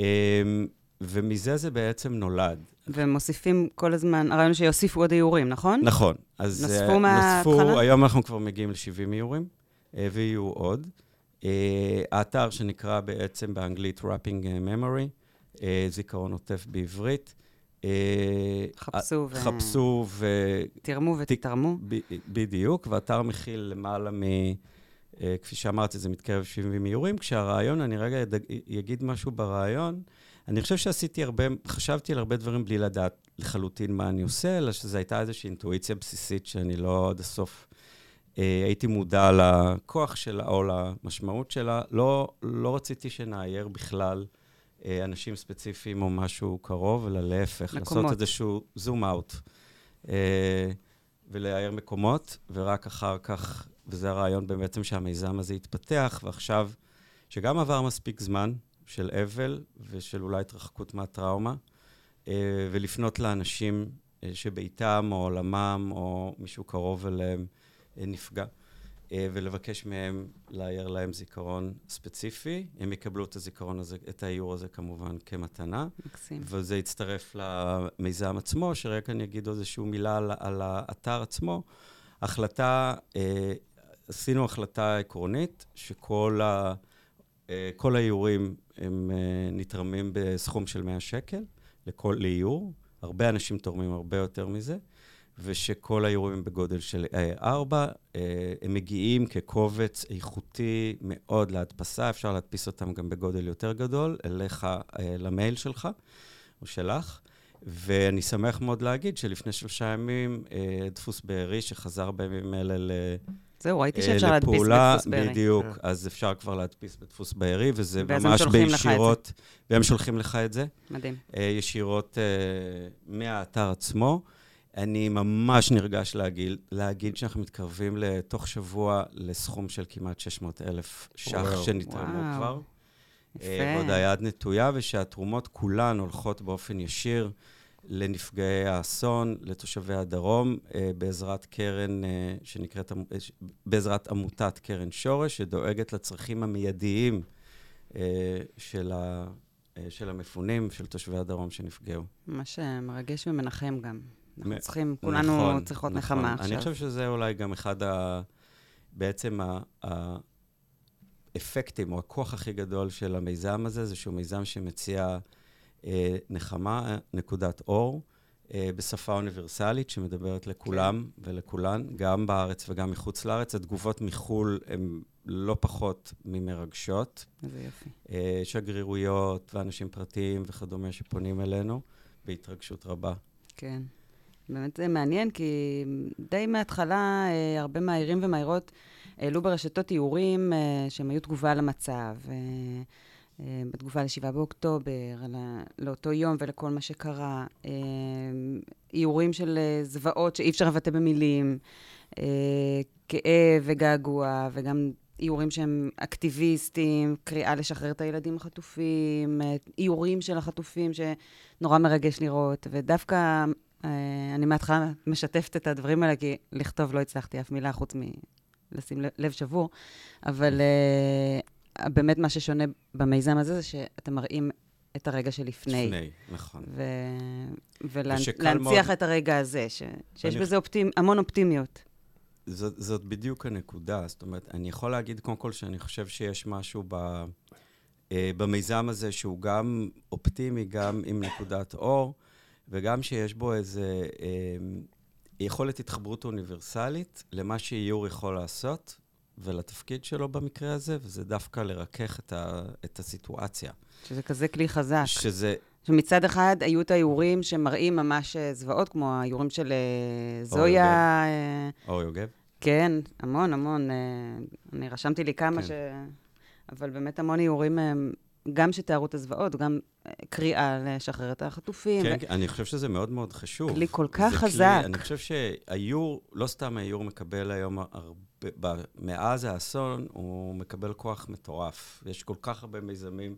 אמ, ומזה זה בעצם נולד. ומוסיפים כל הזמן, הרעיון שיוסיפו עוד איורים, נכון? נכון. אז נוספו אה, מההתחלה? היום אנחנו כבר מגיעים ל-70 איורים, אה, ויהיו עוד. אה, האתר שנקרא בעצם באנגלית Wrapping Memory, אה, זיכרון עוטף בעברית. אה, חפשו ו- חפשו ו... תרמו ותתרמו. ב- בדיוק, והאתר מכיל למעלה מ... אה, כפי שאמרתי, זה מתקרב 70 איורים, כשהרעיון, אני רגע יד- אגיד משהו ברעיון, אני חושב שעשיתי הרבה, חשבתי על הרבה דברים בלי לדעת לחלוטין מה אני עושה, אלא שזו הייתה איזושהי אינטואיציה בסיסית שאני לא עד הסוף אה, הייתי מודע לכוח שלה או למשמעות שלה. לא, לא רציתי שנאייר בכלל אה, אנשים ספציפיים או משהו קרוב, אלא להפך, מקומות. לעשות איזשהו זום אאוט. אה, ולאייר מקומות, ורק אחר כך, וזה הרעיון בעצם שהמיזם הזה יתפתח, ועכשיו, שגם עבר מספיק זמן של אבל ושל אולי התרחקות מהטראומה, אה, ולפנות לאנשים אה, שביתם או עולמם או מישהו קרוב אליהם אה, נפגע, אה, ולבקש מהם להעיר להם זיכרון ספציפי. הם יקבלו את הזיכרון הזה, את האיור הזה כמובן כמתנה. מקסים. וזה יצטרף למיזם עצמו, שרק אני אגיד איזושהי מילה על, על האתר עצמו. החלטה, אה, עשינו החלטה עקרונית, שכל ה, אה, כל האיורים הם אה, נתרמים בסכום של 100 שקל לכל איור. הרבה אנשים תורמים הרבה יותר מזה, ושכל האיורים הם בגודל של אה, 4. אה, הם מגיעים כקובץ איכותי מאוד להדפסה, אפשר להדפיס אותם גם בגודל יותר גדול, אליך, אה, למייל שלך או שלך. ואני שמח מאוד להגיד שלפני שלושה ימים, אה, דפוס בארי, שחזר בימים אלה ל... זהו, ראיתי שאפשר להדפיס בדפוס בארי. בדיוק, כן. אז אפשר כבר להדפיס בדפוס בארי, וזה ואז הם ממש שולחים לך את זה. בישירות, והם שולחים לך את זה, מדהים. ישירות מהאתר עצמו. אני ממש נרגש להגיד, להגיד שאנחנו מתקרבים לתוך שבוע לסכום של כמעט 600 אלף ש"ח. שנתרמו וואו. כבר. יפה. אה, ועוד היד נטויה, ושהתרומות כולן הולכות באופן ישיר לנפגעי האסון, לתושבי הדרום, אה, בעזרת קרן אה, שנקראת, בעזרת עמותת קרן שורש, שדואגת לצרכים המיידיים של, ה, של המפונים, של תושבי הדרום שנפגעו. ממש אה, מרגש ומנחם גם. אנחנו מ- צריכים, כולנו נכון, צריכות נכון. נחמה עכשיו. אני חושב שזה אולי גם אחד ה... בעצם. האפקטים, או הכוח הכי גדול של המיזם הזה, זה שהוא מיזם שמציע אה, נחמה, אה, נקודת אור, אה, בשפה אוניברסלית שמדברת לכולם כן. ולכולן, גם בארץ וגם מחוץ לארץ. התגובות מחו"ל הן לא פחות ממרגשות. איזה יופי. אה, שגרירויות ואנשים פרטיים וכדומה שפונים אלינו בהתרגשות רבה. כן. באמת זה מעניין, כי די מההתחלה אה, הרבה מהעירים ומהעירות העלו ברשתות איורים אה, שהם היו תגובה למצב. אה, אה, בתגובה ל-7 באוקטובר, ה- לאותו יום ולכל מה שקרה. אה, איורים של אה, זוועות שאי אפשר לבטא במילים, אה, כאב וגעגוע, וגם איורים שהם אקטיביסטים, קריאה לשחרר את הילדים החטופים, אה, איורים של החטופים שנורא מרגש לראות, ודווקא אני מההתחלה משתפת את הדברים האלה, כי לכתוב לא הצלחתי אף מילה חוץ מלשים לב- שבור, אבל אה, באמת מה ששונה במיזם הזה זה שאתם מראים את הרגע שלפני. לפני, נכון. ו... ולהנציח מאוד- את הרגע הזה, ש... שיש ואני- בזה אופטימ... המון אופטימיות. זאת, זאת בדיוק הנקודה. זאת אומרת, אני יכול להגיד קודם כל שאני חושב שיש משהו ב, אה, במיזם הזה שהוא גם אופטימי, גם עם נקודת אור, וגם שיש בו איזה אה, יכולת התחברות אוניברסלית למה שאיור יכול לעשות, ולתפקיד שלו במקרה הזה, וזה דווקא לרכך את, ה, את הסיטואציה. שזה כזה כלי חזק. שזה, שמצד אחד היו את האיורים שמראים ממש אה, זוועות, כמו האיורים של אה, זויה, אה, אור יוגב. כן, המון, המון. אה, אני רשמתי לי כמה כן. ש... אבל באמת המון איורים, אה, גם שתיארו את הזוועות, גם אה, קריאה לשחרר את החטופים. כן, כן, אני חושב שזה מאוד מאוד חשוב. כלי כל כך חזק. אני חושב שהאיור, לא סתם האיור מקבל היום הרבה, מאז האסון, הוא מקבל כוח מטורף. יש כל כך הרבה מיזמים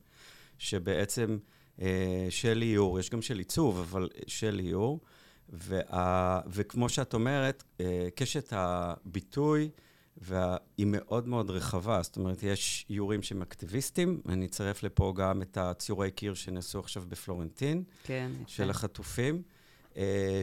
שבעצם אה, של איור, יש גם של עיצוב, אבל של איור. וה, וכמו שאת אומרת, אה, קשת הביטוי וה, היא מאוד מאוד רחבה. זאת אומרת, יש איורים שהם אקטיביסטים, אני אצרף לפה גם את הציורי קיר שנעשו עכשיו בפלורנטין. כן. של החטופים, אה,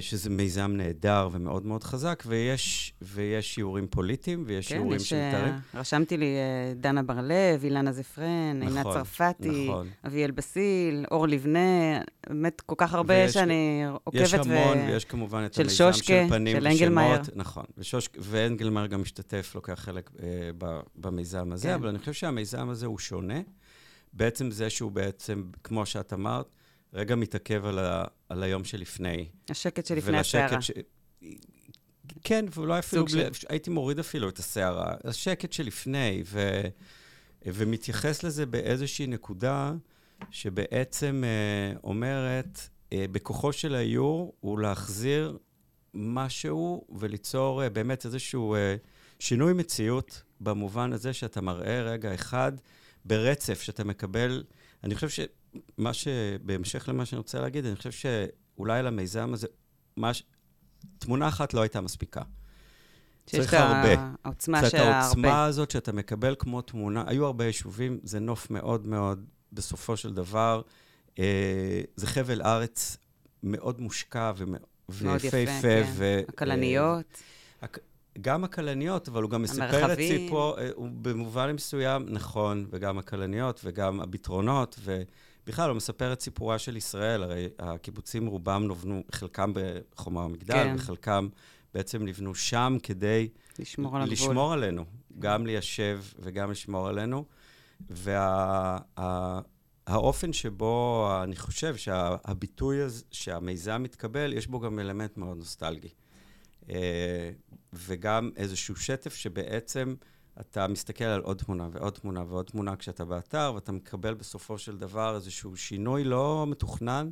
שזה מיזם נהדר ומאוד מאוד חזק, ויש, ויש שיעורים פוליטיים ויש כן, שיעורים יש... שמתארים. אה, רשמתי לי אה, דנה בר-לב, אילנה זפרן, עינת נכון, צרפתי, נכון. אביאל בסיל, אור לבנה, באמת כל כך הרבה ויש- שאני עוקבת. יש המון, ו... ויש כמובן את של המיזם שושקה, של פנים של. אנגלמאייר. נכון, ושוש, ואנגלמאייר גם משתתף, לוקח חלק אה, ב, במיזם הזה, כן. אבל אני חושב שהמיזם הזה הוא שונה. בעצם זה שהוא בעצם, כמו שאת אמרת, רגע מתעכב על, ה, על היום שלפני. השקט שלפני הסערה. ש... כן, ואולי אפילו, סוג בלי, הייתי מוריד אפילו את הסערה. השקט שלפני, ו... ומתייחס לזה באיזושהי נקודה שבעצם אה, אומרת, אה, בכוחו של האיור הוא להחזיר משהו וליצור אה, באמת איזשהו אה, שינוי מציאות במובן הזה שאתה מראה רגע אחד ברצף, שאתה מקבל, אני חושב שמה ש... בהמשך למה שאני רוצה להגיד, אני חושב שאולי למיזם הזה, מה ש... תמונה אחת לא הייתה מספיקה. שיש צריך את הרבה. העוצמה קצת של הרבה. העוצמה הזאת שאתה מקבל כמו תמונה, היו הרבה יישובים, זה נוף מאוד מאוד, בסופו של דבר, אה, זה חבל ארץ מאוד מושקע ומא- מאוד יפה, ויפהפה. כן. ו- הכלניות. אה, גם הכלניות, אבל הוא גם מספר את. סיפור, אה, הוא במובן מסוים נכון, וגם הכלניות וגם הביטרונות, ובכלל, הוא מספר את סיפורה של ישראל. הרי הקיבוצים רובם נבנו, חלקם בחומה ומגדל, כן. וחלקם בעצם נבנו שם כדי לשמור על הגבול. לשמור עלינו, גם ליישב וגם לשמור עלינו. והאופן שבו אני חושב שהביטוי הזה, שהמיזם מתקבל, יש בו גם אלמנט מאוד נוסטלגי. אה, וגם איזשהו שטף שבעצם אתה מסתכל על עוד תמונה ועוד תמונה ועוד תמונה כשאתה באתר, ואתה מקבל בסופו של דבר איזשהו שינוי לא מתוכנן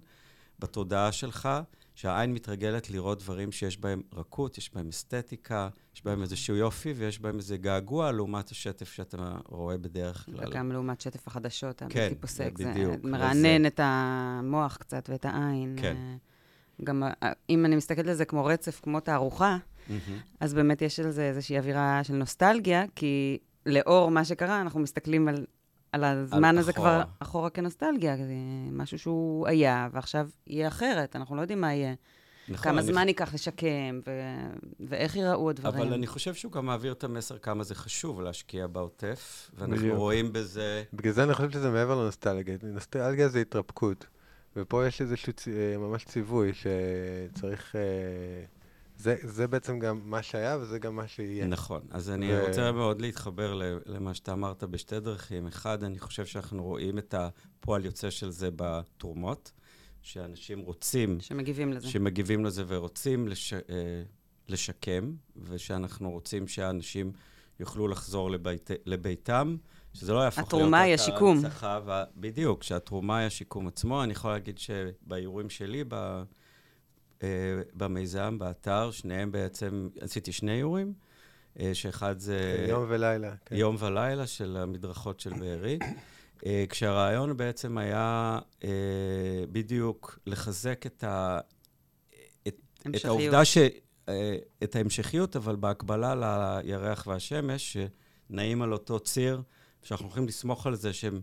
בתודעה שלך, שהעין מתרגלת לראות דברים שיש בהם רכות, יש בהם אסתטיקה, יש בהם איזשהו יופי ויש בהם איזה געגוע לעומת השטף שאתה רואה בדרך כלל. וגם לעומת שטף החדשות כן, הבלתי פוסק. זה בדיוק, מרענן וזה- את המוח קצת ואת העין. כן. אה, גם אה, אם אני מסתכלת על זה כמו רצף, כמו תערוכה. אז באמת יש על זה איזושהי אווירה של נוסטלגיה, כי לאור מה שקרה, אנחנו מסתכלים על, על הזמן הזה אחורה. כבר אחורה כנוסטלגיה, זה משהו שהוא היה, ועכשיו יהיה אחרת, אנחנו לא יודעים מה יהיה. נכון, כמה אני זמן ייקח לשקם, ו... ואיך ייראו הדברים. אבל אני חושב שהוא גם מעביר את המסר כמה זה חשוב להשקיע בעוטף, ואנחנו בדיוק. רואים בזה... בגלל זה אני חושב שזה מעבר לנוסטלגיה. נוסטלגיה זה התרפקות. ופה יש איזשהו צ... אה, ממש ציווי שצריך... אה, זה, זה בעצם גם מה שהיה וזה גם מה שיהיה. נכון. אז אני ו- רוצה מאוד להתחבר למה שאתה אמרת בשתי דרכים. אחד, אני חושב שאנחנו רואים את הפועל יוצא של זה בתרומות, שאנשים רוצים, שמגיבים לזה. שמגיבים לזה ורוצים לש, אה, לשקם, ושאנחנו רוצים שאנשים יוכלו לחזור לבית, לביתם, שזה לא יהפוך להיות... התרומה היא השיקום. וה- בדיוק, שהתרומה היא השיקום עצמו. אני יכול להגיד שבאיורים שלי, ב, אה, במיזם, באתר, שניהם בעצם, עשיתי שני איורים, אה, שאחד זה... יום ולילה. כן. יום ולילה של המדרכות של בארי. אה, כשהרעיון בעצם היה אה, בדיוק לחזק את, ה, את, את. העובדה ש... אה, את ההמשכיות, אבל בהקבלה לירח והשמש, שנעים על אותו ציר, שאנחנו הולכים לסמוך על זה שהם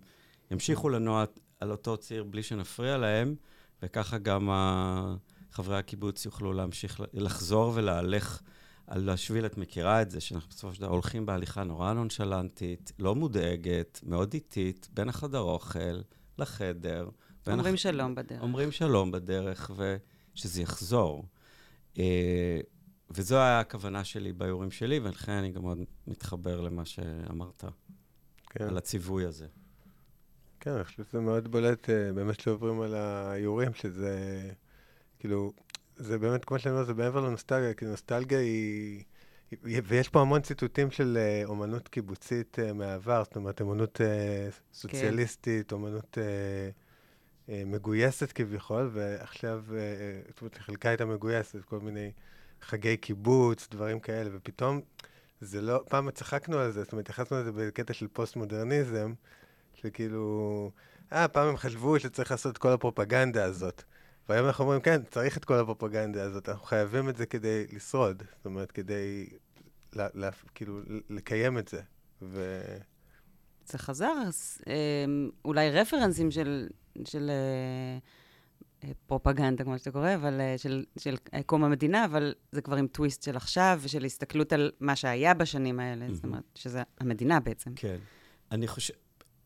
ימשיכו לנוע על אותו ציר בלי שנפריע להם, וככה גם ה- חברי הקיבוץ יוכלו להמשיך, לחזור ולהלך על השביל. את מכירה את זה, שאנחנו בסופו של דבר הולכים בהליכה נורא נונשלנטית, לא מודאגת, מאוד איטית, בין החדר אוכל לחדר. אומרים הח- שלום בדרך. אומרים שלום בדרך, ושזה יחזור. אה, וזו היה הכוונה שלי באיורים שלי, ולכן אני גם מאוד מתחבר למה שאמרת, כן. על הציווי הזה. כן, אני חושב שזה מאוד בולט, אה, באמת שעוברים על האיורים, שזה, כאילו, זה באמת, כמו שאני אומר, זה מעבר לנוסטלגיה, כי נוסטלגיה היא, ויש פה המון ציטוטים של uh, אומנות קיבוצית uh, מהעבר, זאת אומרת, אומנות uh, סוציאליסטית, כן. אומנות מגויסת כביכול, ועכשיו, זאת אומרת, חלקה הייתה מגויסת, כל מיני חגי קיבוץ, דברים כאלה, ופתאום זה לא, פעם צחקנו על זה, זאת אומרת, התייחסנו לזה בקטע של פוסט-מודרניזם, שכאילו, אה, פעם הם חשבו שצריך לעשות כל הפרופגנדה הזאת. והיום אנחנו אומרים, כן, צריך את כל הפרופגנדה הזאת, אנחנו חייבים את זה כדי לשרוד. זאת אומרת, כדי, לה, לה, כאילו, לקיים את זה. ו... זה חזר, אמ, אולי רפרנסים של, של אה, אה, פרופגנדה, כמו שאתה קורא, אבל אה, של, של קום המדינה, אבל זה כבר עם טוויסט של עכשיו, ושל הסתכלות על מה שהיה בשנים האלה, mm-hmm. זאת אומרת, שזה המדינה בעצם. כן. אני חושב,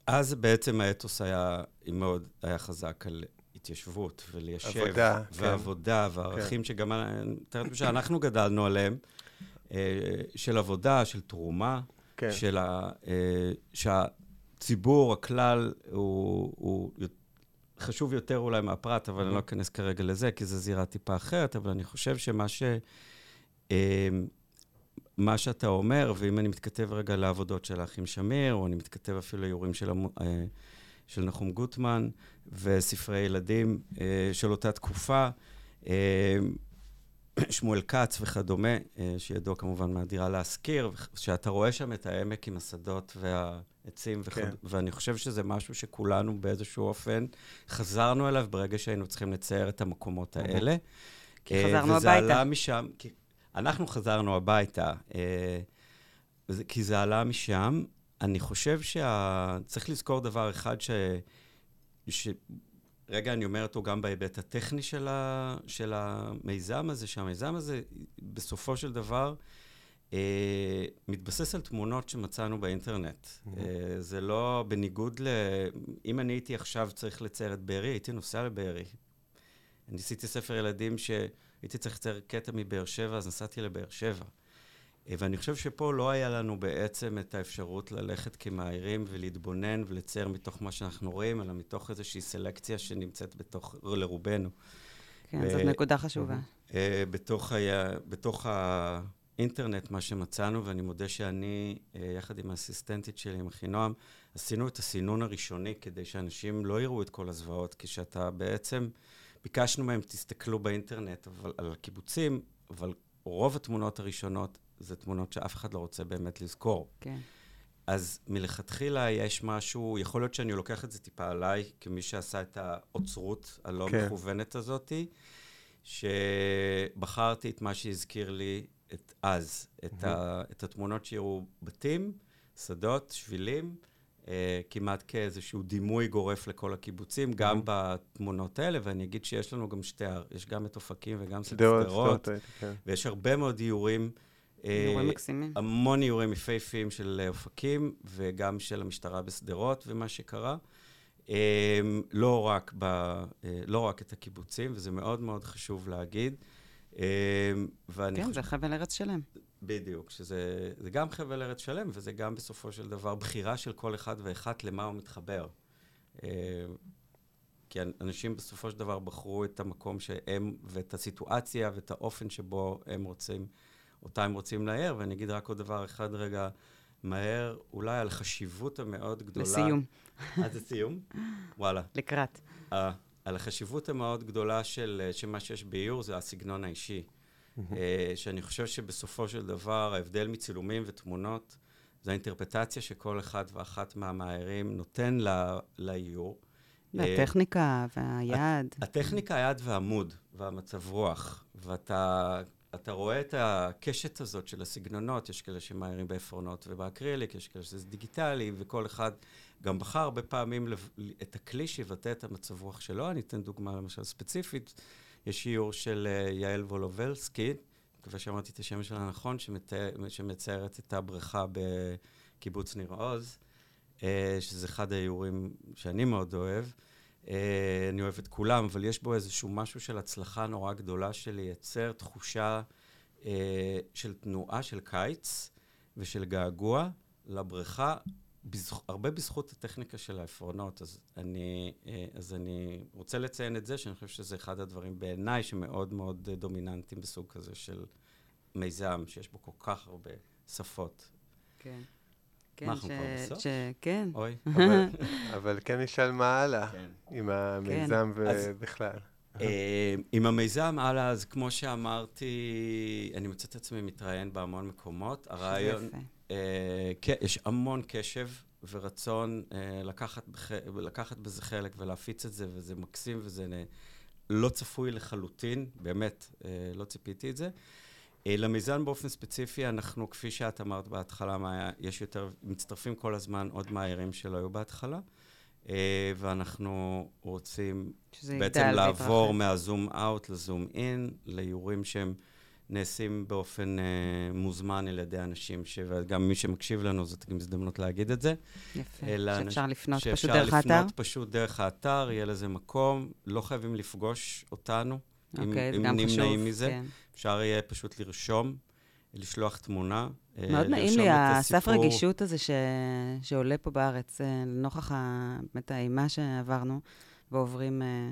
אז בעצם האתוס היה מאוד, היה חזק על התיישבות וליישב. עבודה, כן. ועבודה, כן. וערכים כן. שגם, שאנחנו גדלנו עליהם, אה, של עבודה, של תרומה, כן. של ה, אה, שהציבור, הכלל, הוא, הוא חשוב יותר אולי מהפרט, אבל אני לא אכנס כרגע לזה, כי זו זירה טיפה אחרת, אבל אני חושב שמה ש... אה, מה שאתה אומר, ואם אני מתכתב רגע לעבודות של האחים שמיר, או אני מתכתב אפילו לאיורים של, של נחום גוטמן, וספרי ילדים אה, של אותה תקופה. אה, שמואל כץ וכדומה, אה, שידוע כמובן מהדירה להשכיר, שאתה רואה שם את העמק עם השדות והעצים, וכד... כן. ואני חושב שזה משהו שכולנו באיזשהו אופן חזרנו אליו ברגע שהיינו צריכים לצייר את המקומות האלה. כי חזרנו וזה הביתה. וזה עלה משם, כי אנחנו חזרנו הביתה, כי זה עלה משם. אני חושב שצריך לזכור דבר אחד ש... ש... רגע, אני אומר אותו גם בהיבט הטכני של, ה... של המיזם הזה, שהמיזם הזה, בסופו של דבר, אה, מתבסס על תמונות שמצאנו באינטרנט. Mm-hmm. אה, זה לא בניגוד ל... אם אני הייתי עכשיו צריך לצייר את בארי, הייתי נוסע לבארי. אני עשיתי ספר ילדים שהייתי צריך לצייר קטע מבאר שבע, אז נסעתי לבאר שבע. ואני חושב שפה לא היה לנו בעצם את האפשרות ללכת כמאיירים ולהתבונן ולצייר מתוך מה שאנחנו רואים, אלא מתוך איזושהי סלקציה שנמצאת בתוך, לרובנו. כן, ו- זאת נקודה חשובה. Uh, בתוך, היה, בתוך האינטרנט, מה שמצאנו, ואני מודה שאני, יחד עם האסיסטנטית שלי, עם אחינועם, עשינו את הסינון הראשוני כדי שאנשים לא יראו את כל הזוועות, כי שאתה בעצם, ביקשנו מהם, תסתכלו באינטרנט אבל, על הקיבוצים, אבל רוב התמונות הראשונות זה תמונות שאף אחד לא רוצה באמת לזכור. כן. אז מלכתחילה יש משהו, יכול להיות שאני לוקח את זה טיפה עליי, כמי שעשה את האוצרות הלא כן. מכוונת הזאתי, שבחרתי את מה שהזכיר לי את אז, את, ה, את התמונות שיראו בתים, שדות, שבילים, אה, כמעט כאיזשהו דימוי גורף לכל הקיבוצים, גם בתמונות האלה, ואני אגיד שיש לנו גם שתי, יש גם את אופקים וגם את שדרות, כן. ויש הרבה מאוד איורים. איורים מקסימים. המון איורים יפהפיים של אה, אופקים, וגם של המשטרה בשדרות ומה שקרה. אמ, לא רק, ב, אה, לא רק את הקיבוצים, וזה מאוד מאוד חשוב להגיד. ואני כן, חושב... זה חבל ארץ שלם. בדיוק, שזה גם חבל ארץ שלם, וזה גם בסופו של דבר בחירה של כל אחד ואחת למה הוא מתחבר. כי אנשים בסופו של דבר בחרו את המקום שהם, ואת הסיטואציה ואת האופן שבו הם רוצים אותה הם רוצים להער, ואני אגיד רק עוד דבר אחד רגע מהר, אולי על החשיבות המאוד גדולה... לסיום. עד לסיום? וואלה. לקראת. Uh, על החשיבות המאוד גדולה של, שמה שיש באיור זה הסגנון האישי. uh, שאני חושב שבסופו של דבר ההבדל מצילומים ותמונות זה האינטרפטציה שכל אחד ואחת מהמאיירים נותן לאיור. והטכניקה והיעד. הטכניקה, היעד והעמוד והמצב רוח. ואתה אתה רואה את הקשת הזאת של הסגנונות, יש כאלה שמאיירים בעפרונות ובאקריליק, יש כאלה שזה דיגיטלי, וכל אחד גם בחר הרבה פעמים את הכלי שיבטא את המצב רוח שלו. אני אתן דוגמה למשל ספציפית, יש איור של uh, יעל וולובלסקי, מקווה שאמרתי את השם שלה נכון, שמציירת את הבריכה בקיבוץ ניר עוז, uh, שזה אחד האיורים שאני מאוד אוהב. Uh, אני אוהב את כולם, אבל יש בו איזשהו משהו של הצלחה נורא גדולה של לייצר תחושה uh, של תנועה של קיץ ושל געגוע לבריכה, בזכ... הרבה בזכות הטכניקה של העפרונות. אז אני, uh, אז אני רוצה לציין את זה, שאני חושב שזה אחד הדברים בעיניי שמאוד מאוד דומיננטיים בסוג כזה של מיזם שיש בו כל כך הרבה שפות. כן. כן, מה, אנחנו ש- כבר בסוף? ש- כן. אוי, אבל- אבל כן נשאל מה הלאה כן. עם המיזם אז- ובכלל. אה, עם המיזם הלאה, אז כמו שאמרתי, אני מוצא את עצמי מתראיין בהמון מקומות. הרעיון, יפה. אה, כן, יש המון קשב ורצון אה, לקחת, בח... לקחת בזה חלק ולהפיץ את זה, וזה מקסים וזה נ... לא צפוי לחלוטין, באמת, אה, לא ציפיתי את זה. אה, למיזם באופן ספציפי, אנחנו, כפי שאת אמרת בהתחלה, מאיה, יש יותר, מצטרפים כל הזמן עוד מאיירים שלא היו בהתחלה, אה, ואנחנו רוצים בעצם לעבור ויתרחב. מהזום אאוט לזום אין, לאיורים שהם נעשים באופן אה, מוזמן על ידי אנשים, ש... וגם מי שמקשיב לנו, זאת גם הזדמנות להגיד את זה. יפה. אלא שאפשר לפנות פשוט שאפשר דרך האתר? לפנות פשוט דרך האתר, יהיה לזה מקום, לא חייבים לפגוש אותנו, אוקיי, זה אם גם חשוב. נמנעים מזה. כן. אפשר יהיה פשוט לרשום, לשלוח תמונה. אה, מאוד נעים לי הסף. רגישות הזה ש... שעולה פה בארץ, אה, לנוכח ה- באמת האימה שעברנו, ועוברים אה,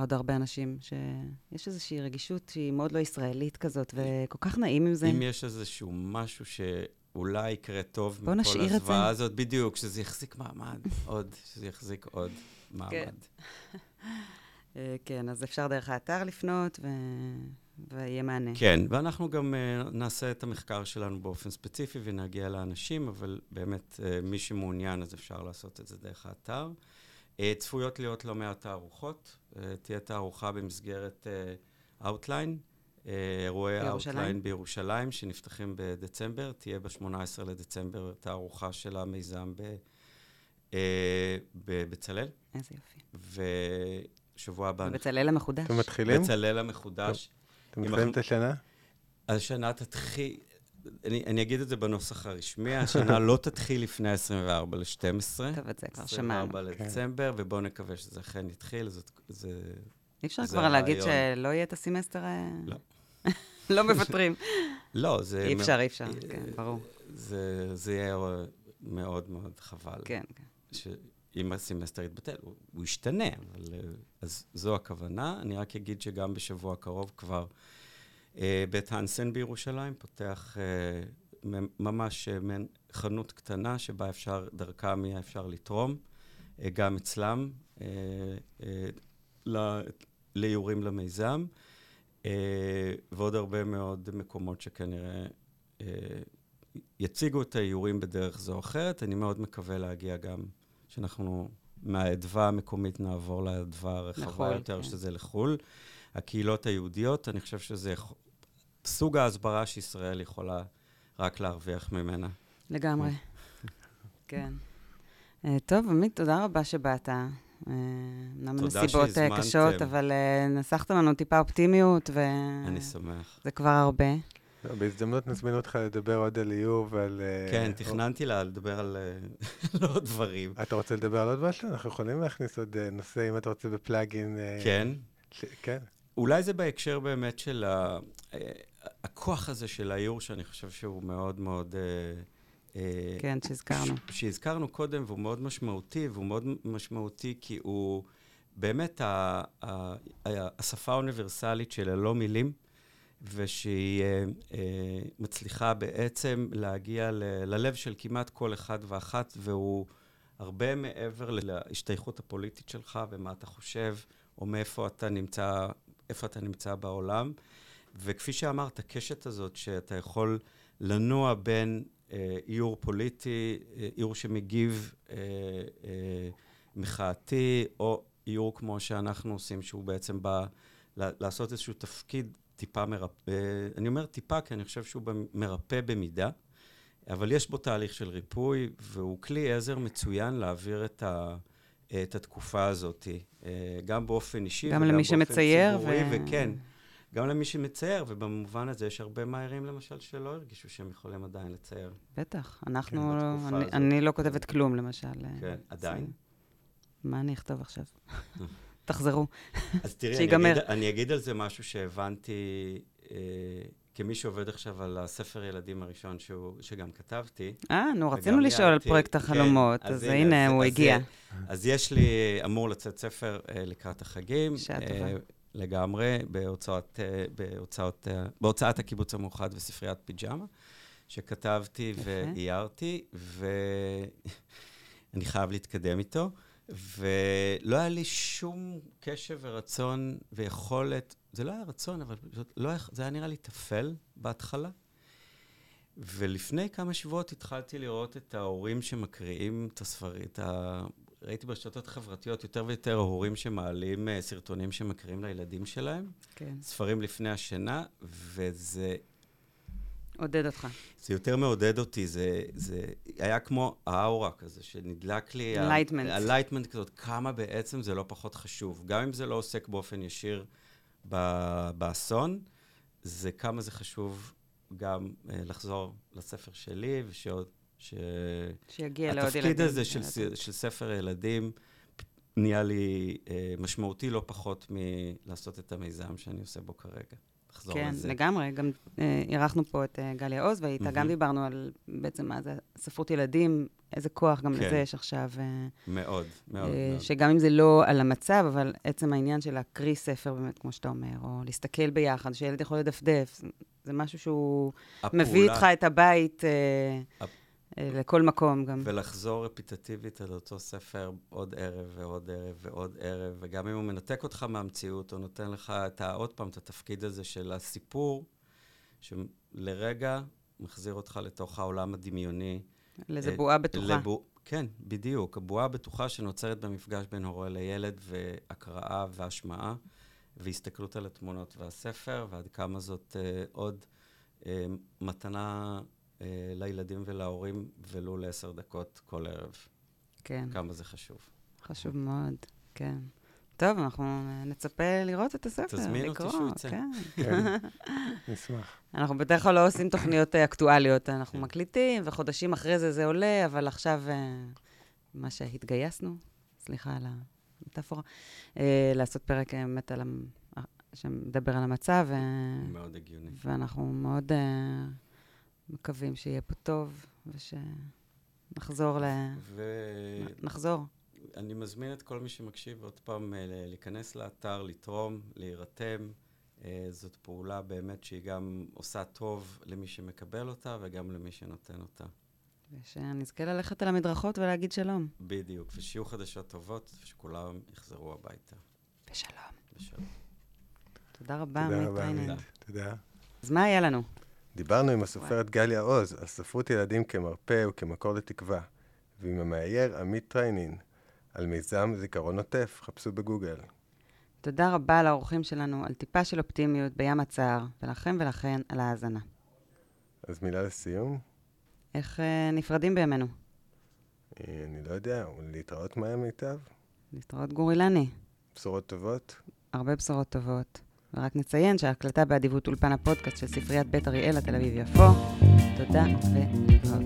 עוד הרבה אנשים, שיש איזושהי רגישות שהיא מאוד לא ישראלית כזאת, וכל כך נעים עם זה. אם יש איזשהו משהו שאולי יקרה טוב מכל. הזוועה הזאת, בדיוק, שזה יחזיק מעמד עוד, שזה יחזיק עוד מעמד. כן. אה, כן, אז אפשר דרך האתר לפנות, ו... ויהיה מענה. כן, ואנחנו גם uh, נעשה את המחקר שלנו באופן ספציפי ונגיע לאנשים, אבל באמת, uh, מי שמעוניין, אז אפשר לעשות את זה דרך האתר. Uh, צפויות להיות לא מעט תערוכות. Uh, תהיה תערוכה במסגרת uh, Outline, uh, אירועי? Outline בירושלים, שנפתחים בדצמבר. תהיה ב-18 לדצמבר תערוכה של המיזם ב, uh, בבצלאל, איזה יופי. ושבוע הבא... בצלאל המחודש. אתם מתחילים? בצלאל המחודש. אתם מתחילים את השנה? השנה תתחיל, אני, אני אגיד את זה בנוסח הרשמי, השנה לא תתחיל לפני ה-24 ל-12. טוב, את זה כבר שמענו. 24 לדצמבר, ובואו נקווה שזה אכן יתחיל, זאת, זה... אי אפשר כבר להגיד. שלא יהיה את הסמסטר... אה, לא. לא מוותרים. לא, זה... אי אפשר, אי אפשר, כן, ברור. זה, זה יהיה מאוד מאוד חבל. כן, כן. שאם הסמסטר יתבטל, הוא, הוא ישתנה, אבל... אה, אז זו הכוונה. אני רק אגיד שגם בשבוע הקרוב כבר אה, בית הנסן בירושלים פותח אה, ממש אה, מעין חנות קטנה שבה אפשר, דרכם יהיה אפשר לתרום, אה, גם אצלם, אה, אה, ל- לאיורים למיזם, אה, ועוד הרבה מאוד מקומות שכנראה אה, יציגו את האיורים בדרך זו או אחרת. אני מאוד מקווה להגיע גם, שאנחנו מהאדווה המקומית נעבור לאדווה הרחבה לחו"ל, יותר, כן. שזה לחו"ל. הקהילות היהודיות, אני חושב שזה סוג ההסברה שישראל יכולה רק להרוויח ממנה. לגמרי. כן. אה, טוב, עמית, תודה רבה שבאת. אה, אומנם תודה נסיבות אה. קשות, אבל נסחת לנו טיפה אופטימיות, אני שמח. וזה כבר הרבה. לא, בהזדמנות נזמין אותך לדבר עוד על איור ועל... אה, כן, תכננתי לה לדבר על אה, לא עוד דברים. אתה רוצה לדבר על עוד משהו? אנחנו יכולים להכניס עוד אה, נושא, אם אתה רוצה בפלאגין. כן. כן. אולי זה בהקשר באמת של ה... הכוח הזה של האיור, שאני חושב שהוא מאוד מאוד... כן, שהזכרנו. שהזכרנו קודם, והוא מאוד משמעותי, והוא מאוד משמעותי כי הוא באמת ה- ה- ה- השפה האוניברסלית של הלא מילים, ושהיא אה, אה, מצליחה בעצם להגיע ללב של כמעט כל אחד ואחת, והוא הרבה מעבר להשתייכות הפוליטית שלך ומה אתה חושב, או מאיפה אתה נמצא, איפה אתה נמצא בעולם. וכפי שאמרת, הקשת הזאת שאתה יכול לנוע בין אה, איור פוליטי, איור שמגיב אה, אה, מחאתי, או איור כמו שאנחנו עושים, שהוא בעצם בא לעשות איזשהו תפקיד טיפה מרפא, אני אומר טיפה כי אני חושב שהוא מרפא במידה, אבל יש בו תהליך של ריפוי, והוא כלי עזר מצוין להעביר את, ה, את התקופה הזאת, אה, גם באופן אישי גם וגם למי באופן שמצייר. ציבורי, ו- וכן, גם למי שמצייר, ובמובן הזה יש הרבה מאיירים למשל שלא הרגישו שהם יכולים עדיין לצייר. בטח, אנחנו, כן, לא- אני-. אני לא כותבת כלום, למשל. אה, כן, עדיין. מה אני אכתוב עכשיו? תחזרו. אז תראי, אני שיגמר. אגיד, אני אגיד על זה משהו שהבנתי אה, כמי שעובד עכשיו על הספר ילדים הראשון שהוא, שגם כתבתי. אה, נו, רצינו לשאול על פרויקט כן, החלומות, אז הנה, אז- הוא אז- הגיע. אז יש לי, אמור לצאת ספר אה, לקראת החגים. שעה אה, טובה. לגמרי, בהוצאות, אה, בהוצאות, אה, בהוצאת הקיבוץ המאוחד וספריית פיג'מה, שכתבתי. ואיירתי, ואני חייב להתקדם איתו. ולא היה לי שום קשב ורצון ויכולת, זה לא היה רצון, אבל פשוט לא, זה היה נראה לי טפל בהתחלה. ולפני כמה שבועות התחלתי לראות את ההורים שמקריאים את הספרים, את ה... ראיתי ברשתות חברתיות יותר ויותר הורים שמעלים אה, סרטונים שמקריאים לילדים שלהם, כן. ספרים לפני השינה, וזה עודד אותך. זה יותר מעודד אותי, זה, זה היה כמו הארה כזה, שנדלק לי... Enlightenment. enlightenment כזאת, כמה בעצם זה לא פחות חשוב. גם אם זה לא עוסק באופן ישיר ב- באסון, זה כמה זה חשוב גם אה, לחזור לספר שלי, ושעוד... ש... שיגיע לעוד ילדים. התפקיד הזה של. ס- של ספר ילדים נהיה לי אה, משמעותי לא פחות מלעשות את המיזם שאני עושה בו כרגע. לחזור כן, לזה. לגמרי. גם אה, אירחנו פה את אה, גליה עוז, ואיתה מהמם. גם דיברנו על בעצם מה זה ספרות ילדים, איזה כוח גם כן. לזה יש עכשיו. אה, מאוד, מאוד, אה, מאוד. שגם אם זה לא על המצב, אבל עצם העניין של להקריא ספר, באמת, כמו שאתה אומר, או להסתכל ביחד, שילד יכול לדפדף, זה- זה משהו שהוא מביא הפעולה- איתך את הבית אה, הפ- אה, לכל מקום גם. ולחזור רפיטטיבית על אותו ספר עוד ערב ועוד ערב ועוד ערב, וגם אם הוא מנתק אותך מהמציאות, או נותן לך את ה, עוד פעם את התפקיד הזה של הסיפור, שלרגע מחזיר אותך לתוך העולם הדמיוני. לאיזה אה, בועה בטוחה. לבו... כן, בדיוק. הבועה הבטוחה שנוצרת במפגש בין הורה לילד, והקראה והשמעה, והסתכלות על התמונות והספר, ועד כמה זאת אה, עוד אה, מתנה אה, לילדים ולהורים, ולו לעשר דקות כל ערב. כן, כמה זה חשוב. חשוב מאוד, כן. טוב, אנחנו אה, נצפה לראות את הספר, תזמין אותי לקרוא, שהוא יצא. כן. כן, נשמח. אנחנו בדרך כלל לא עושים תוכניות אה, אקטואליות, אנחנו כן. מקליטים, וחודשים אחרי זה זה עולה, אבל עכשיו, אה, מה שהתגייסנו, סליחה על המטאפורה, אה, לעשות פרק אה, באמת על... אה, שמדבר על המצב, אה, מאוד הגיוני. ואנחנו מאוד אה, מקווים שיהיה פה טוב, ושנחזור ל... נחזור. ואני מזמין את כל מי שמקשיב עוד פעם אה, להיכנס לאתר, לתרום, להירתם. אה, זאת פעולה באמת שהיא גם עושה טוב למי שמקבל אותה וגם למי שנותן אותה. ושנזכה ללכת על המדרכות ולהגיד שלום. בדיוק, ושיהיו חדשות טובות, ושכולם יחזרו הביתה ושלום. בשלום. תודה רבה, תודה עמית רבה, טריינין. תודה. אז מה היה לנו? דיברנו עם הסופרת גליה עוז על ספרות ילדים כמרפא וכמקור לתקווה, ועם המאייר עמית טריינין על מיזם זיכרון עוטף, חפשו בגוגל. תודה רבה לאורחים שלנו על טיפה של אופטימיות בים הצער, ולכם ולכן על ההאזנה. אז מילה לסיום? איך אה, נפרדים בימינו? אה, אני לא יודע, להתראות מה מיטב? להתראות גורילני. בשורות טובות? הרבה בשורות טובות. ורק נציין שההקלטה באדיבות אולפן הפודקאסט של ספריית בית אריאלה תל אביב-יפו. תודה ולהתראות.